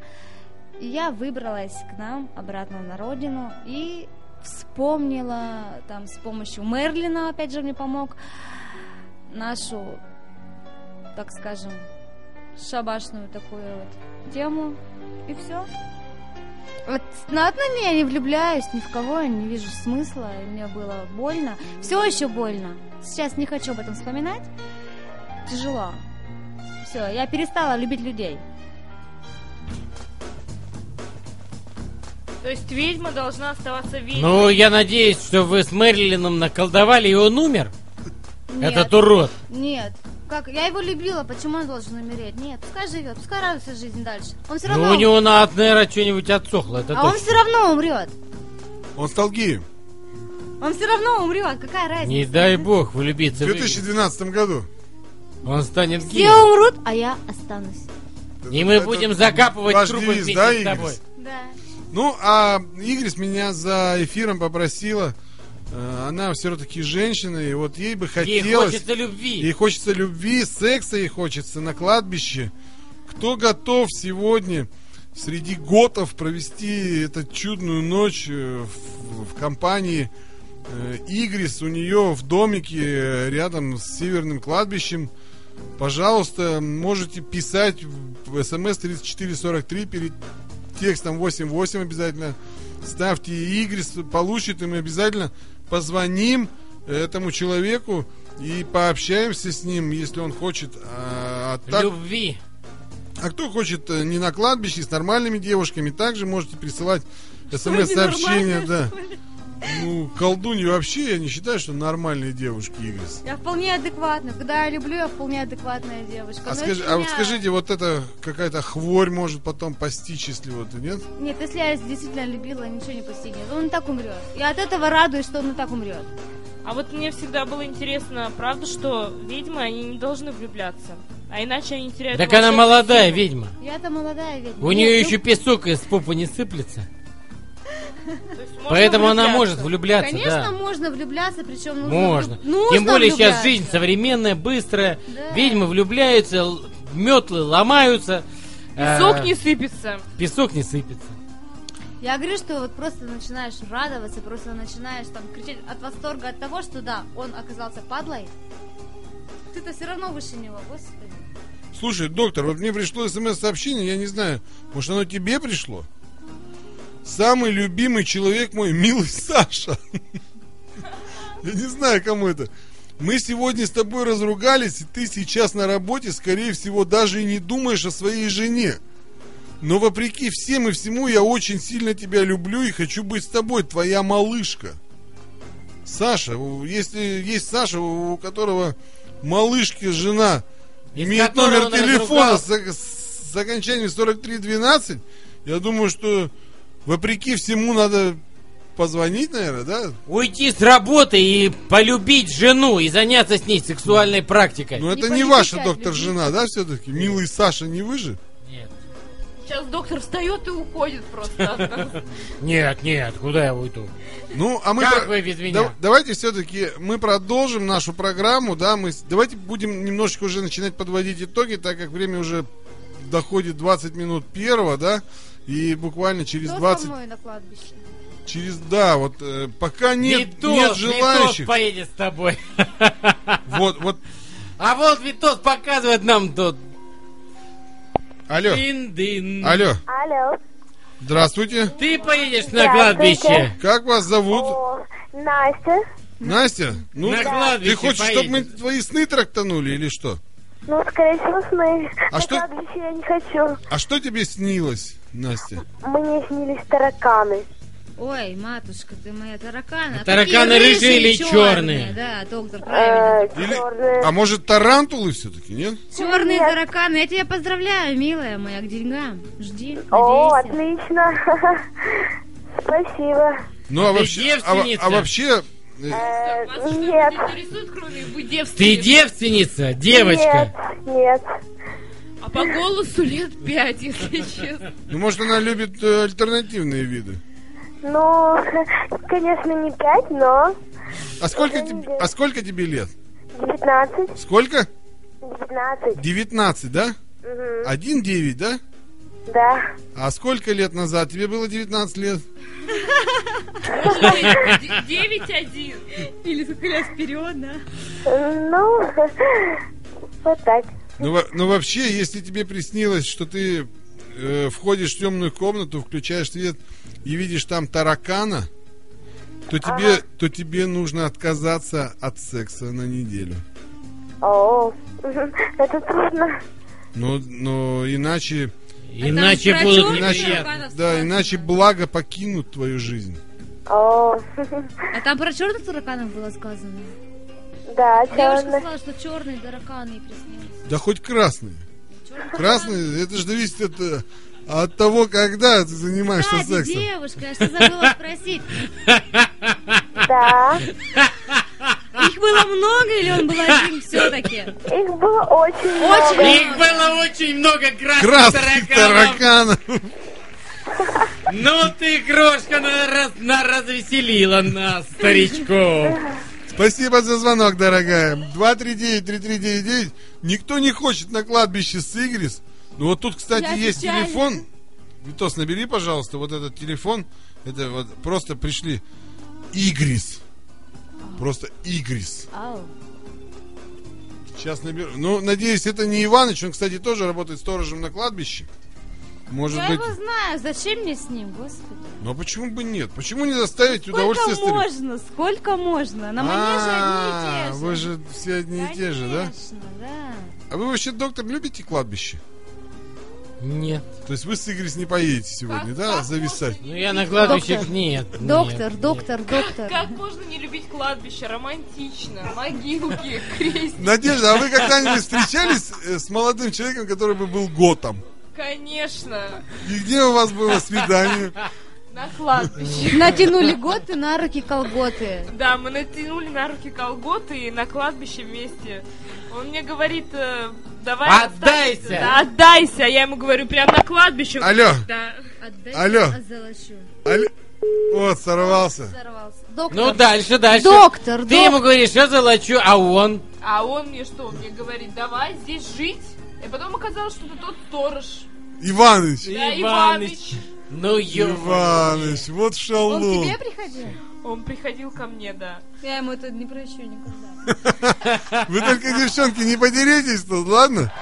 Я выбралась к нам обратно на родину и вспомнила там с помощью Мерлина, опять же, мне помог, нашу, так скажем, шабашную такую вот тему. И все. Вот на отныне я не влюбляюсь ни в кого, я не вижу смысла, и мне было больно. Все еще больно. Сейчас не хочу об этом вспоминать. Тяжело. Все, я перестала любить людей. То есть ведьма должна оставаться ведьмой. Ну, я надеюсь, что вы с Мэрилином наколдовали, и он умер. Нет. Этот урод. Нет. Как? Я его любила, почему он должен умереть? Нет, пускай живет, пускай радуется жизни дальше. Он все Ну, равно... у него на наверное, что-нибудь отсохло, это А он точно. все равно умрет. Он стал геем. Он все равно умрет, какая разница? Не дай бог влюбиться в Игоря. 2012 году. Он станет Все геем. умрут, а я останусь. И мы Это будем закапывать трупы вместе да, с Игорь? тобой. Да. Ну, а Игорь меня за эфиром попросила. э, Она все-таки женщина, и вот ей бы Ей хотелось... хочется любви. Ей хочется любви, секса ей хочется на кладбище. Кто готов сегодня среди готов провести эту чудную ночь э, в, в компании э, Игрис у нее в домике рядом с северным кладбищем? Пожалуйста, можете писать в смс 3443 перед текстом 88 обязательно. Ставьте Игрис, получит, и мы обязательно позвоним этому человеку и пообщаемся с ним, если он хочет. А, а так- Любви. а кто хочет э, не на кладбище, с нормальными девушками, также можете присылать смс-сообщения, ненормальные, да. что ли? Ну, колдуньи вообще, я не считаю, что нормальные девушки, Игрис. Я вполне адекватна. Когда я люблю, я вполне адекватная девушка. А, скажи, а вот меня- скажите, вот это какая-то хворь может потом постичь, если вот, нет? Нет, если я действительно любила, ничего не постигнет. Он и так умрет. Я от этого радуюсь, что он и так умрет. А вот мне всегда было интересно, правда, что ведьмы, они не должны влюбляться. А иначе они теряют... Так она молодая силу. ведьма. Я-то молодая ведьма. У Нет, нее ну, еще песок из попы не сыплется. Поэтому она может влюбляться, Конечно, да. можно влюбляться, причем нужно... Можно. нужно Тем более сейчас жизнь современная, быстрая. Да. Ведьмы влюбляются, метлы ломаются. Песок а, не сыпется. Песок не сыпется. Я говорю, что вот просто начинаешь радоваться, просто начинаешь там кричать от восторга от того, что да, он оказался падлой. Ты-то все равно выше него, господи. Слушай, доктор, вот мне пришло смс-сообщение, я не знаю, может оно тебе пришло? Самый любимый человек мой, милый Саша. Я не знаю, кому это. Мы сегодня с тобой разругались, и ты сейчас на работе, скорее всего, даже и не думаешь о своей жене. Но вопреки всем и всему, я очень сильно тебя люблю и хочу быть с тобой, твоя малышка. Саша, если есть Саша, у которого малышки жена Из имеет номер он телефона разругался. с, с окончанием 4312, я думаю, что вопреки всему надо позвонить, наверное, да? Уйти с работы и полюбить жену и заняться с ней сексуальной практикой. Но это Не ваша а доктор жена, да, все-таки? Милый Саша, не вы же? Нет. Сейчас доктор встает и уходит просто. Нет, нет, куда я уйду? Ну, а мы... Как про- вы без меня? Да- давайте все-таки мы продолжим нашу программу, да, мы... Давайте будем немножечко уже начинать подводить итоги, так как время уже доходит 20 минут первого, да, и буквально через Кто 20... со мной на кладбище? Через, да, вот э, пока нет, Витос, нет Витос желающих. поедет с тобой. Вот, вот, А вот Витос показывает нам тут. алло, Дин-дин. алло, Алло. здравствуйте. Ты поедешь на кладбище. Как вас зовут? О, Настя. Настя? Ну, На ты кладбище хочешь, чтобы мы твои сны трактанули или что? Ну, скорее всего, сны. А На что- кладбище я не хочу. А что тебе снилось, Настя? Мне снились тараканы. Ой, матушка, ты моя тараканы. А тараканы рыжие или чёрные? Да, доктор, правильно. Э, Или- черные. А может тарантулы все-таки, нет? Черные Нет. тараканы. Я тебя поздравляю, милая моя, к деньгам. Жди, О, надейся. отлично. Спасибо. Ну а Ты вообще, а, а вообще, э, Э, нет. Ты девственница, девочка. Нет, нет. По голосу лет пять, если честно. ну может она любит э, альтернативные виды. Ну, конечно, не пять, но А сколько, не тебе, а сколько тебе лет? 19. Сколько? 19. 19, да? Мгм. Один девять, да? Да. А сколько лет назад? Тебе было 19 лет? Девять один. Или сколько лет вперед, да? Ну, вот так. Ну, во- ну, вообще, если тебе приснилось, что ты э, входишь в темную комнату, включаешь свет и видишь там таракана, то тебе, то тебе нужно отказаться от секса на неделю. О, это трудно. Но, но иначе, Иначе будут Иначе, да, иначе благо покинут твою жизнь. О, А там про черных тараканов было сказано. да, Девушка черный. сказала, что черные тараканы приснились. Да хоть красные. Черные Красные, это же зависит от, от того, когда ты занимаешься Кстати, сексом. девушка, я что забыла спросить. Да, Их было много или он был один все-таки? их было очень Очень много. Их было очень много красных, Красных тараканов. тараканов. Ну ты, крошка, на раз- на развеселила нас, старичков. Спасибо за звонок, дорогая. 239-3399. Никто не хочет на кладбище с Игрис. Ну вот тут, кстати, Я есть печальна. телефон. Витос, набери, пожалуйста, вот этот телефон. Это вот просто пришли Игрис. Просто Игрис. Сейчас наберу. Ну, надеюсь, это не Иваныч. Он, кстати, тоже работает сторожем на кладбище. Может Я быть... его знаю, зачем мне с ним, господи? Ну а почему бы нет? Почему не заставить Сколько удовольствие старик- можно, сколько можно? На манеже А, одни и те же. Вы же все одни и те же, да? Конечно, да. А вы вообще, доктор, любите кладбище? Нет. То есть вы с Игорь не поедете сегодня, да, зависать? Ну я на кладбище Доктор. нет. Доктор, нет, доктор, доктор. Как можно не любить кладбище? Романтично, могилки, крестики. Надежда, а вы когда-нибудь встречались э, с молодым человеком, который бы был готом? Конечно, И где у вас было свидание? на кладбище. Натянули готы на руки колготы. Да, мы натянули на руки колготы и на кладбище вместе. Он мне говорит, э, давай Отдайся! Да, отдайся. А я ему говорю, прям на кладбище. Алло. Да. Отдайте Алло. Алле- Вот, сорвался. Сорвался. Доктор. Ну дальше, дальше. Доктор, Ты доктор. ему говоришь, я золочу, а он? А он мне что? Он мне говорит, давай здесь жить. И потом оказалось, что это тот сторож. Иваныч. Да, Иваныч. Иваныч. Ну. Иваныч, вот Он к шалун. тебе приходил? Он приходил ко мне, да. Я ему это не прощу никогда. Вы только, девчонки, не подеритесь тут, ладно?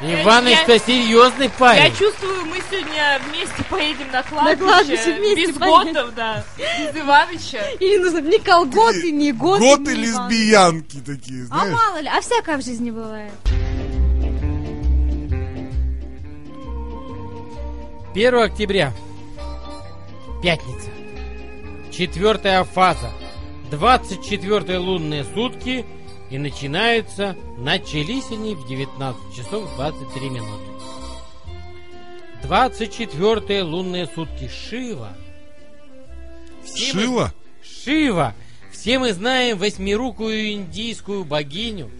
Серьезный Я парень. чувствую, мы сегодня вместе поедем на кладбище. кладбище вместе Без поедем. готов, да. Без Иваныча. Или нужно ни колготы, ни готы, Готы лесбиянки такие, А знаешь? мало ли, а всякое в жизни бывает. 1 октября. Пятница. Четвертая фаза. 24 лунные сутки. И начинаются, начались они в 19 часов 23 минуты. 24 лунные сутки. Шива. Все мы- Шила? Шива. Все мы знаем восьмирукую индийскую богиню.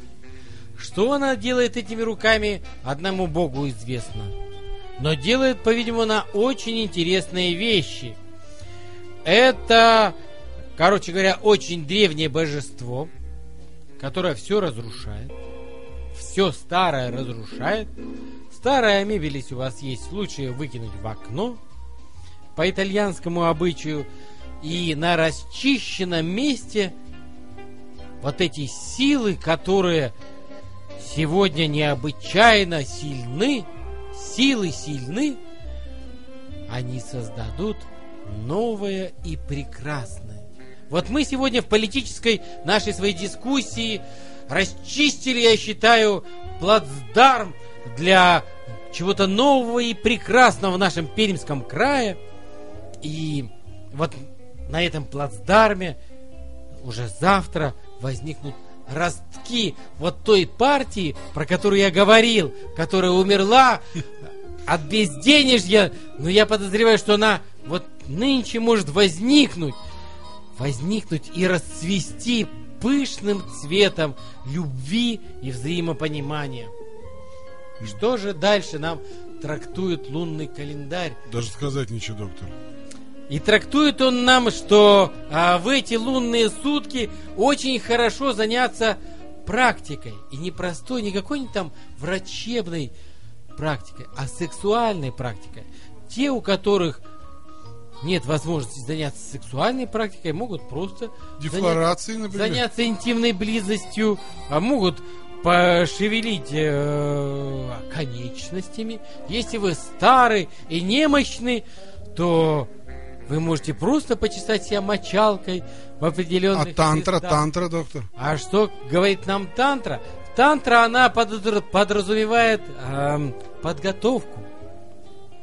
Что она делает этими руками, одному богу известно. Но делает, по-видимому, она очень интересные вещи. Это, короче говоря, очень древнее божество, которое все разрушает. Все старое разрушает. Старая мебель, если у вас есть, ее выкинуть в окно. По итальянскому обычаю. И на расчищенном месте вот эти силы, которые сегодня необычайно сильны, силы сильны, они создадут новое и прекрасное. Вот мы сегодня в политической нашей своей дискуссии расчистили, я считаю, плацдарм для чего-то нового и прекрасного в нашем Пермском крае. И вот на этом плацдарме уже завтра возникнут ростки вот той партии, про которую я говорил, которая умерла от безденежья, но я подозреваю, что она вот нынче может возникнуть, возникнуть и расцвести пышным цветом любви и взаимопонимания. Что же дальше нам трактует лунный календарь? Даже сказать ничего, доктор. И трактует он нам, что а, в эти лунные сутки очень хорошо заняться практикой. И не простой, не какой-нибудь там врачебной практикой, а сексуальной практикой. Те, у которых нет возможности заняться сексуальной практикой, могут просто Дефлорацией, например. заняться интимной близостью, а могут пошевелить э, конечностями. Если вы старый и немощный, то вы можете просто почесать себя мочалкой в А определенных тантра, местах. тантра, доктор? А что говорит нам тантра? Тантра, она подразу- подразумевает эм, подготовку.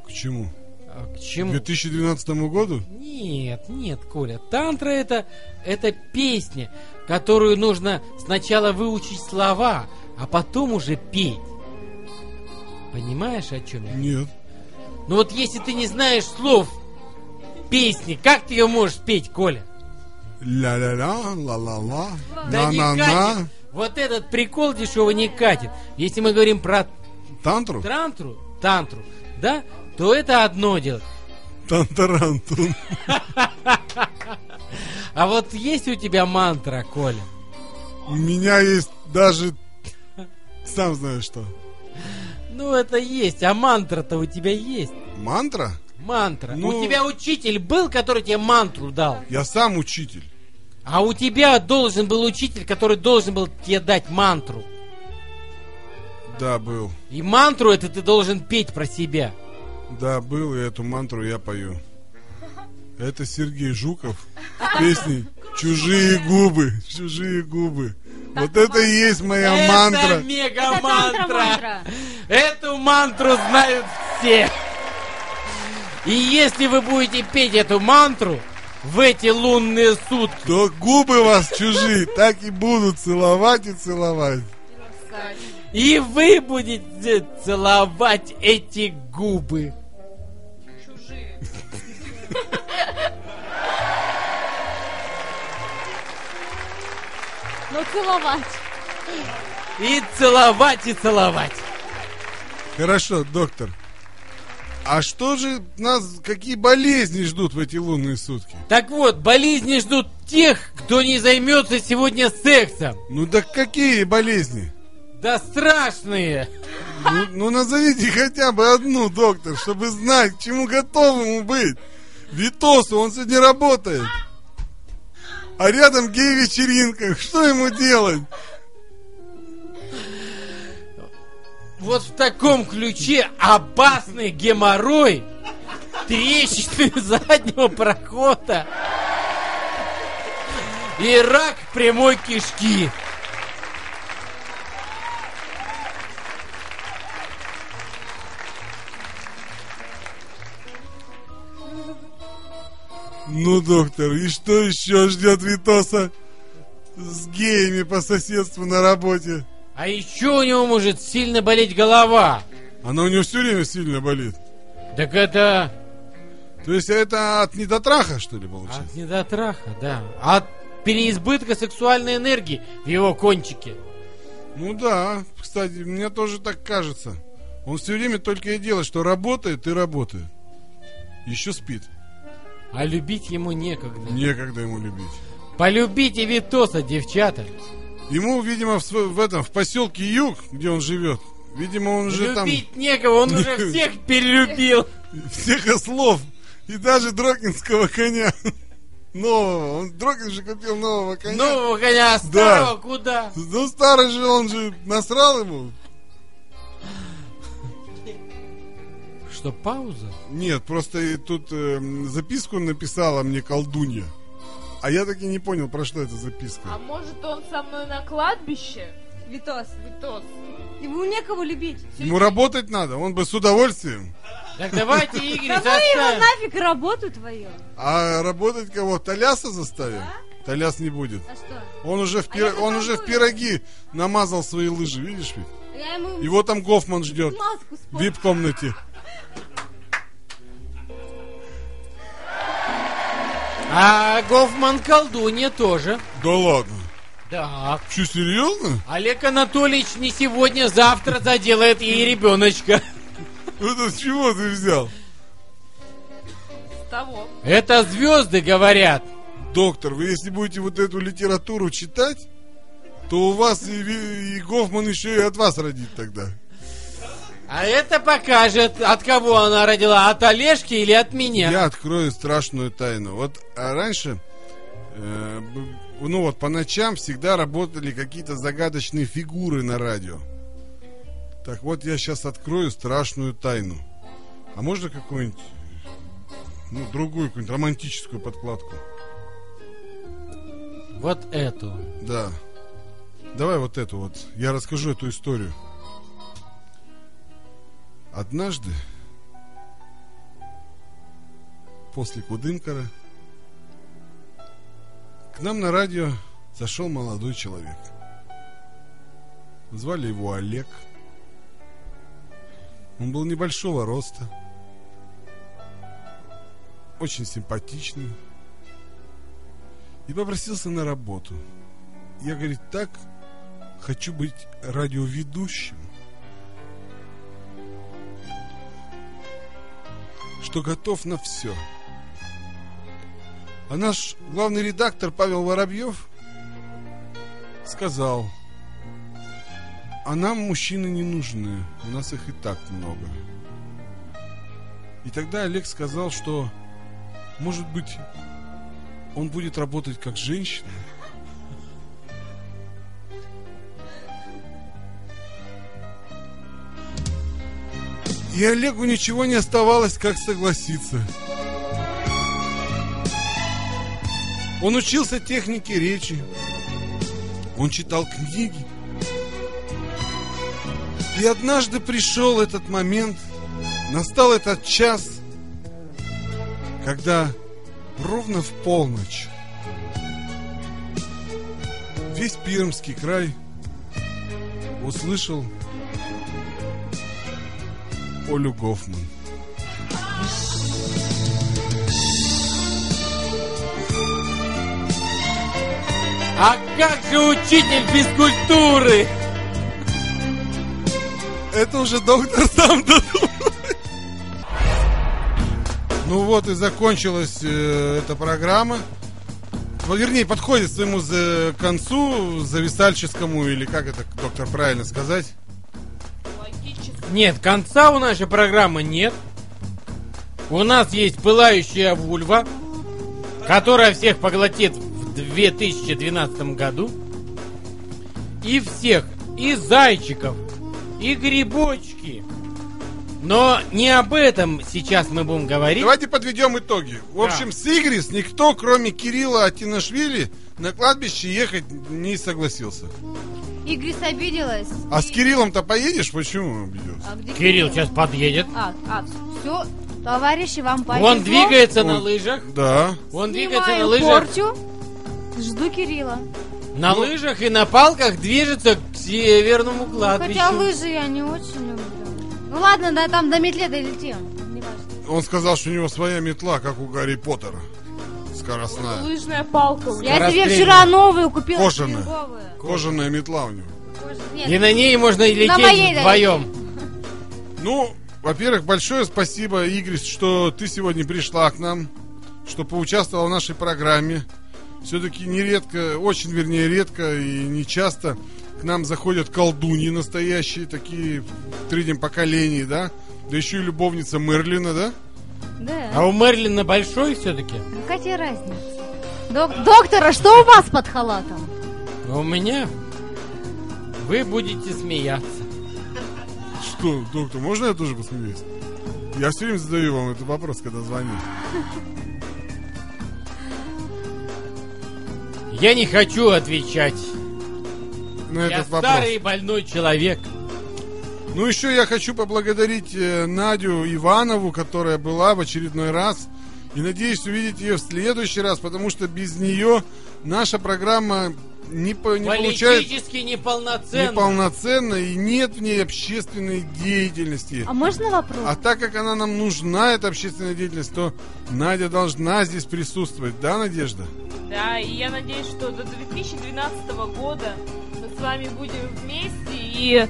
К чему? А, К К чему? 2012 году? Нет, нет, Коля. Тантра это, это песня, которую нужно сначала выучить слова, а потом уже петь. Понимаешь, о чем я? Нет. Ну вот если ты не знаешь слов песни, как ты ее можешь петь, Коля? Ля-ля-ля, ла-ла-ла, Да не на-на-на. катит. Вот этот прикол дешевый не катит. Если мы говорим про Тантру? тантру, тантру, да, то это одно дело. Тантарантун. А вот есть у тебя мантра, Коля? У меня есть даже... Сам знаешь что. Ну, это есть, а мантра-то у тебя есть. Мантра? Мантра. Ну- У тебя учитель был, который тебе мантру дал. Я сам учитель. А у тебя должен был учитель, который должен был тебе дать мантру. Да, был. И мантру это ты должен петь про себя. Да, был, и эту мантру я пою. Это Сергей Жуков с песней «Чужие губы, чужие губы». Вот это и есть моя это мантра. мега мантра. Эту мантру знают все. И если вы будете петь эту мантру в эти лунные сутки, То губы вас чужие так и будут целовать и целовать. и вы будете целовать эти губы. Ну, целовать. И целовать, и целовать. Хорошо, доктор. А что же нас, какие болезни ждут в эти лунные сутки? Так вот, болезни ждут тех, кто не займется сегодня сексом. Ну да какие болезни? Да страшные. Ну, ну назовите хотя бы одну, доктор, чтобы знать, к чему готовому быть. Витосу, он сегодня работает. А рядом гей-вечеринка. Что ему делать? Вот в таком ключе опасный геморрой, трещины заднего прохода и рак прямой кишки. Ну, доктор, и что еще ждет Витоса с геями по соседству на работе? А еще у него может сильно болеть голова. Она у него все время сильно болит. Так это То есть это от недотраха, что ли, получается? от недотраха, да. От переизбытка сексуальной энергии в его кончике. Ну да, кстати, мне тоже так кажется. Он все время только и делает, что работает и работает. Еще спит. А любить ему некогда. Некогда ему любить. Полюбите Витоса, девчата. Ему, видимо, в, в этом, в поселке Юг, где он живет, видимо, он уже там Любить некого, он уже всех перелюбил. всех ослов и даже Дрокинского коня нового. Он Дрокин же купил нового коня. Нового коня, а старого куда? Ну, старый же, он же насрал ему. Что, пауза? Нет, просто тут эм, записку написала мне колдунья. А я таки не понял, про что эта записка. А может он со мной на кладбище? Витос. Витос. Ему некого любить. Ему работать надо, он бы с удовольствием. Так давайте, Игорь, Да ну его нафиг работу твою. А работать кого? Толяса заставим? Толяс не будет. А что? Он уже в, А пир- я он уже в пироги намазал свои лыжи, видишь ведь? Я ему Его там Гофман ждет в вип-комнате. А Гофман колдунья тоже. Да ладно. Да. Че, серьезно? Олег Анатольевич не сегодня, завтра заделает ей ребеночка. Это с чего ты взял? С того. Это звезды говорят. Доктор, вы если будете вот эту литературу читать, то у вас и, и Гофман еще и от вас родит тогда. А это покажет, от кого она родила, от Олежки или от меня. Я открою страшную тайну. Вот а раньше, э, ну вот по ночам всегда работали какие-то загадочные фигуры на радио. Так вот я сейчас открою страшную тайну. А можно какую-нибудь, ну другую какую-нибудь романтическую подкладку? Вот эту. Да. Давай вот эту вот. Я расскажу эту историю. Однажды после Кудымкара к нам на радио зашел молодой человек. Звали его Олег. Он был небольшого роста, очень симпатичный и попросился на работу. Я, говорит, так хочу быть радиоведущим, что готов на все. А наш главный редактор Павел Воробьев сказал, а нам мужчины не нужны, у нас их и так много. И тогда Олег сказал, что, может быть, он будет работать как женщина. И Олегу ничего не оставалось, как согласиться. Он учился технике речи. Он читал книги. И однажды пришел этот момент, настал этот час, когда ровно в полночь весь Пермский край услышал Олю Гофман. А как же учитель физкультуры? Это уже доктор сам додумал. Ну вот и закончилась э, эта программа. Ну, вернее, подходит к своему за- концу, зависальческому, или как это, доктор, правильно сказать? Нет, конца у нашей программы нет. У нас есть пылающая вульва, которая всех поглотит в 2012 году. И всех, и зайчиков, и грибочки. Но не об этом сейчас мы будем говорить. Давайте подведем итоги. В общем, с Игрис никто, кроме Кирилла Атинашвили, на кладбище ехать не согласился. Игрис обиделась. А с Кириллом-то поедешь? Почему обиделся? А где Кирилл сейчас подъедет. А, а, все, товарищи, вам повезло. Он двигается на лыжах. Да. Он двигается на Снимаю лыжах. порчу. Жду Кирилла. На лыжах и на палках движется к северному кладбищу. Хотя лыжи я не очень люблю. Ну ладно, да, там до метле долетим. Не важно. Он сказал, что у него своя метла, как у Гарри Поттера. Скоростная. Лыжная палка. у Я себе вчера новую купила. Кожаная. пинговую. Кожаная метла у него. Нет, И на ней можно и моей лететь долетим. вдвоем. Ну, во-первых, большое спасибо, Игорь, что ты сегодня пришла к нам, что поучаствовала в нашей программе. Все-таки нередко, очень вернее редко и не часто к нам заходят колдуньи настоящие, такие в третьем поколении, да? Да еще и любовница Мерлина, да? Да. А у Мерлина большой все-таки? Ну какая разница? Док- доктора, что у вас под халатом? А у меня вы будете смеяться. Что, доктор, можно я тоже посмеюсь? Я все время задаю вам этот вопрос, когда звоню. Я не хочу отвечать. На Я этот вопрос. старый больной человек. Ну, еще я хочу поблагодарить э, Надю Иванову, которая была в очередной раз. И надеюсь увидеть ее в следующий раз, потому что без нее наша программа не, по- не получает неполноценно и нет в ней общественной деятельности. А можно вопрос? А так как она нам нужна, эта общественная деятельность, то Надя должна здесь присутствовать. Да, Надежда? Да, и я надеюсь, что до 2012 года мы с вами будем вместе, и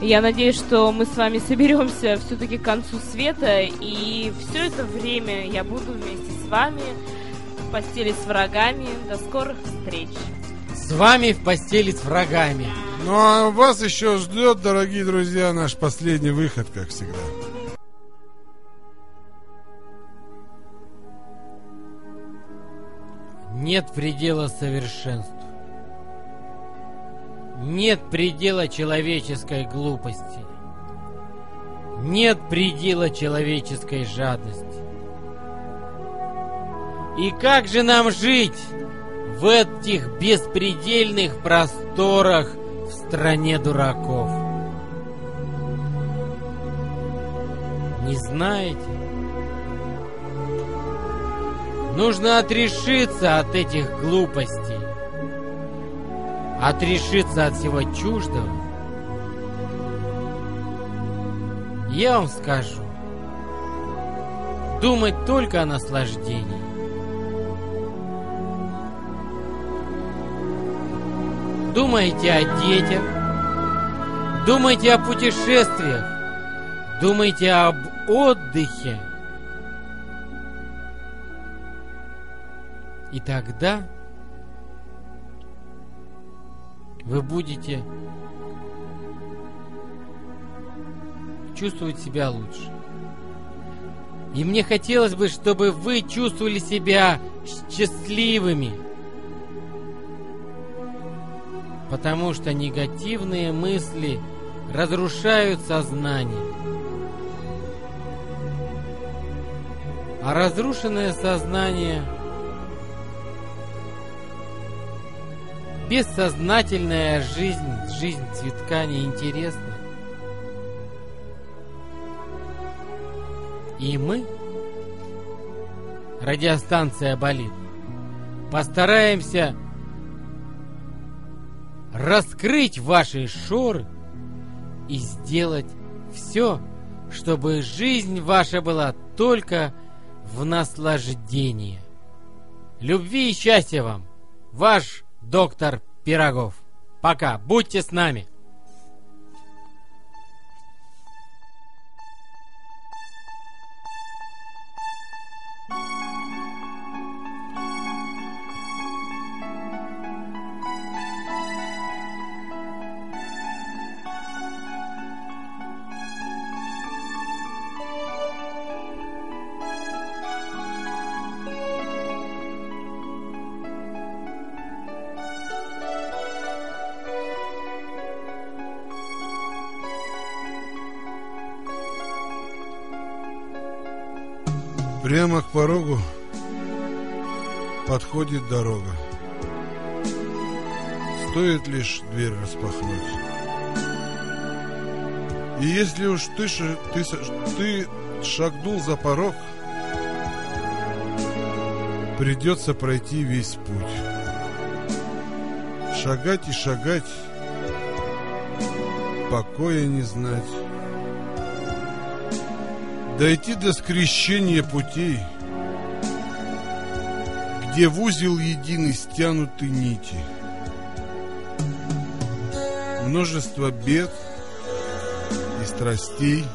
я надеюсь, что мы с вами соберемся все-таки к концу света, и все это время я буду вместе с вами в постели с врагами. До скорых встреч! С вами в постели с врагами. Ну, а вас еще ждет, дорогие друзья, наш последний выход, как всегда. Нет предела совершенству. Нет предела человеческой глупости. Нет предела человеческой жадности. И как же нам жить в этих беспредельных просторах в стране дураков? Не знаете? Нужно отрешиться от этих глупостей. Отрешиться от всего чуждого. Я вам скажу. Думать только о наслаждении. Думайте о детях. Думайте о путешествиях. Думайте об отдыхе. И тогда вы будете чувствовать себя лучше. И мне хотелось бы, чтобы вы чувствовали себя счастливыми. Потому что негативные мысли разрушают сознание. А разрушенное сознание – Бессознательная жизнь, жизнь цветка неинтересна. И мы, радиостанция «Болит», постараемся раскрыть ваши шоры и сделать все, чтобы жизнь ваша была только в наслаждении. Любви и счастья вам! Ваш доктор Пирогов. Пока, будьте с нами. Подходит дорога. Стоит лишь дверь распахнуть. И если уж ты, ты, ты шагнул за порог, придется пройти весь путь. Шагать и шагать, покоя не знать. Дойти до скрещения путей, Где в узел единый стянуты нити. Множество бед и страстей.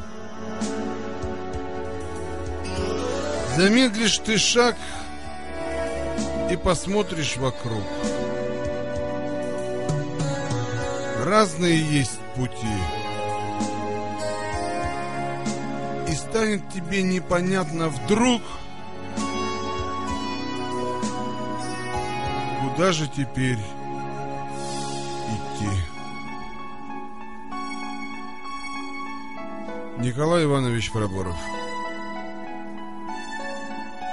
Замедлишь ты шаг и посмотришь вокруг. Разные есть пути. и станет тебе непонятно вдруг, куда же теперь идти. Николай Иванович Проборов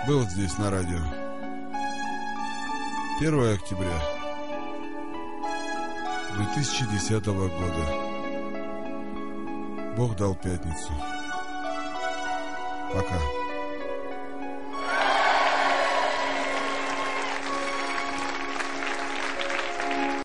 был здесь на радио. 1 октября 2010 года. Бог дал пятницу. Пока.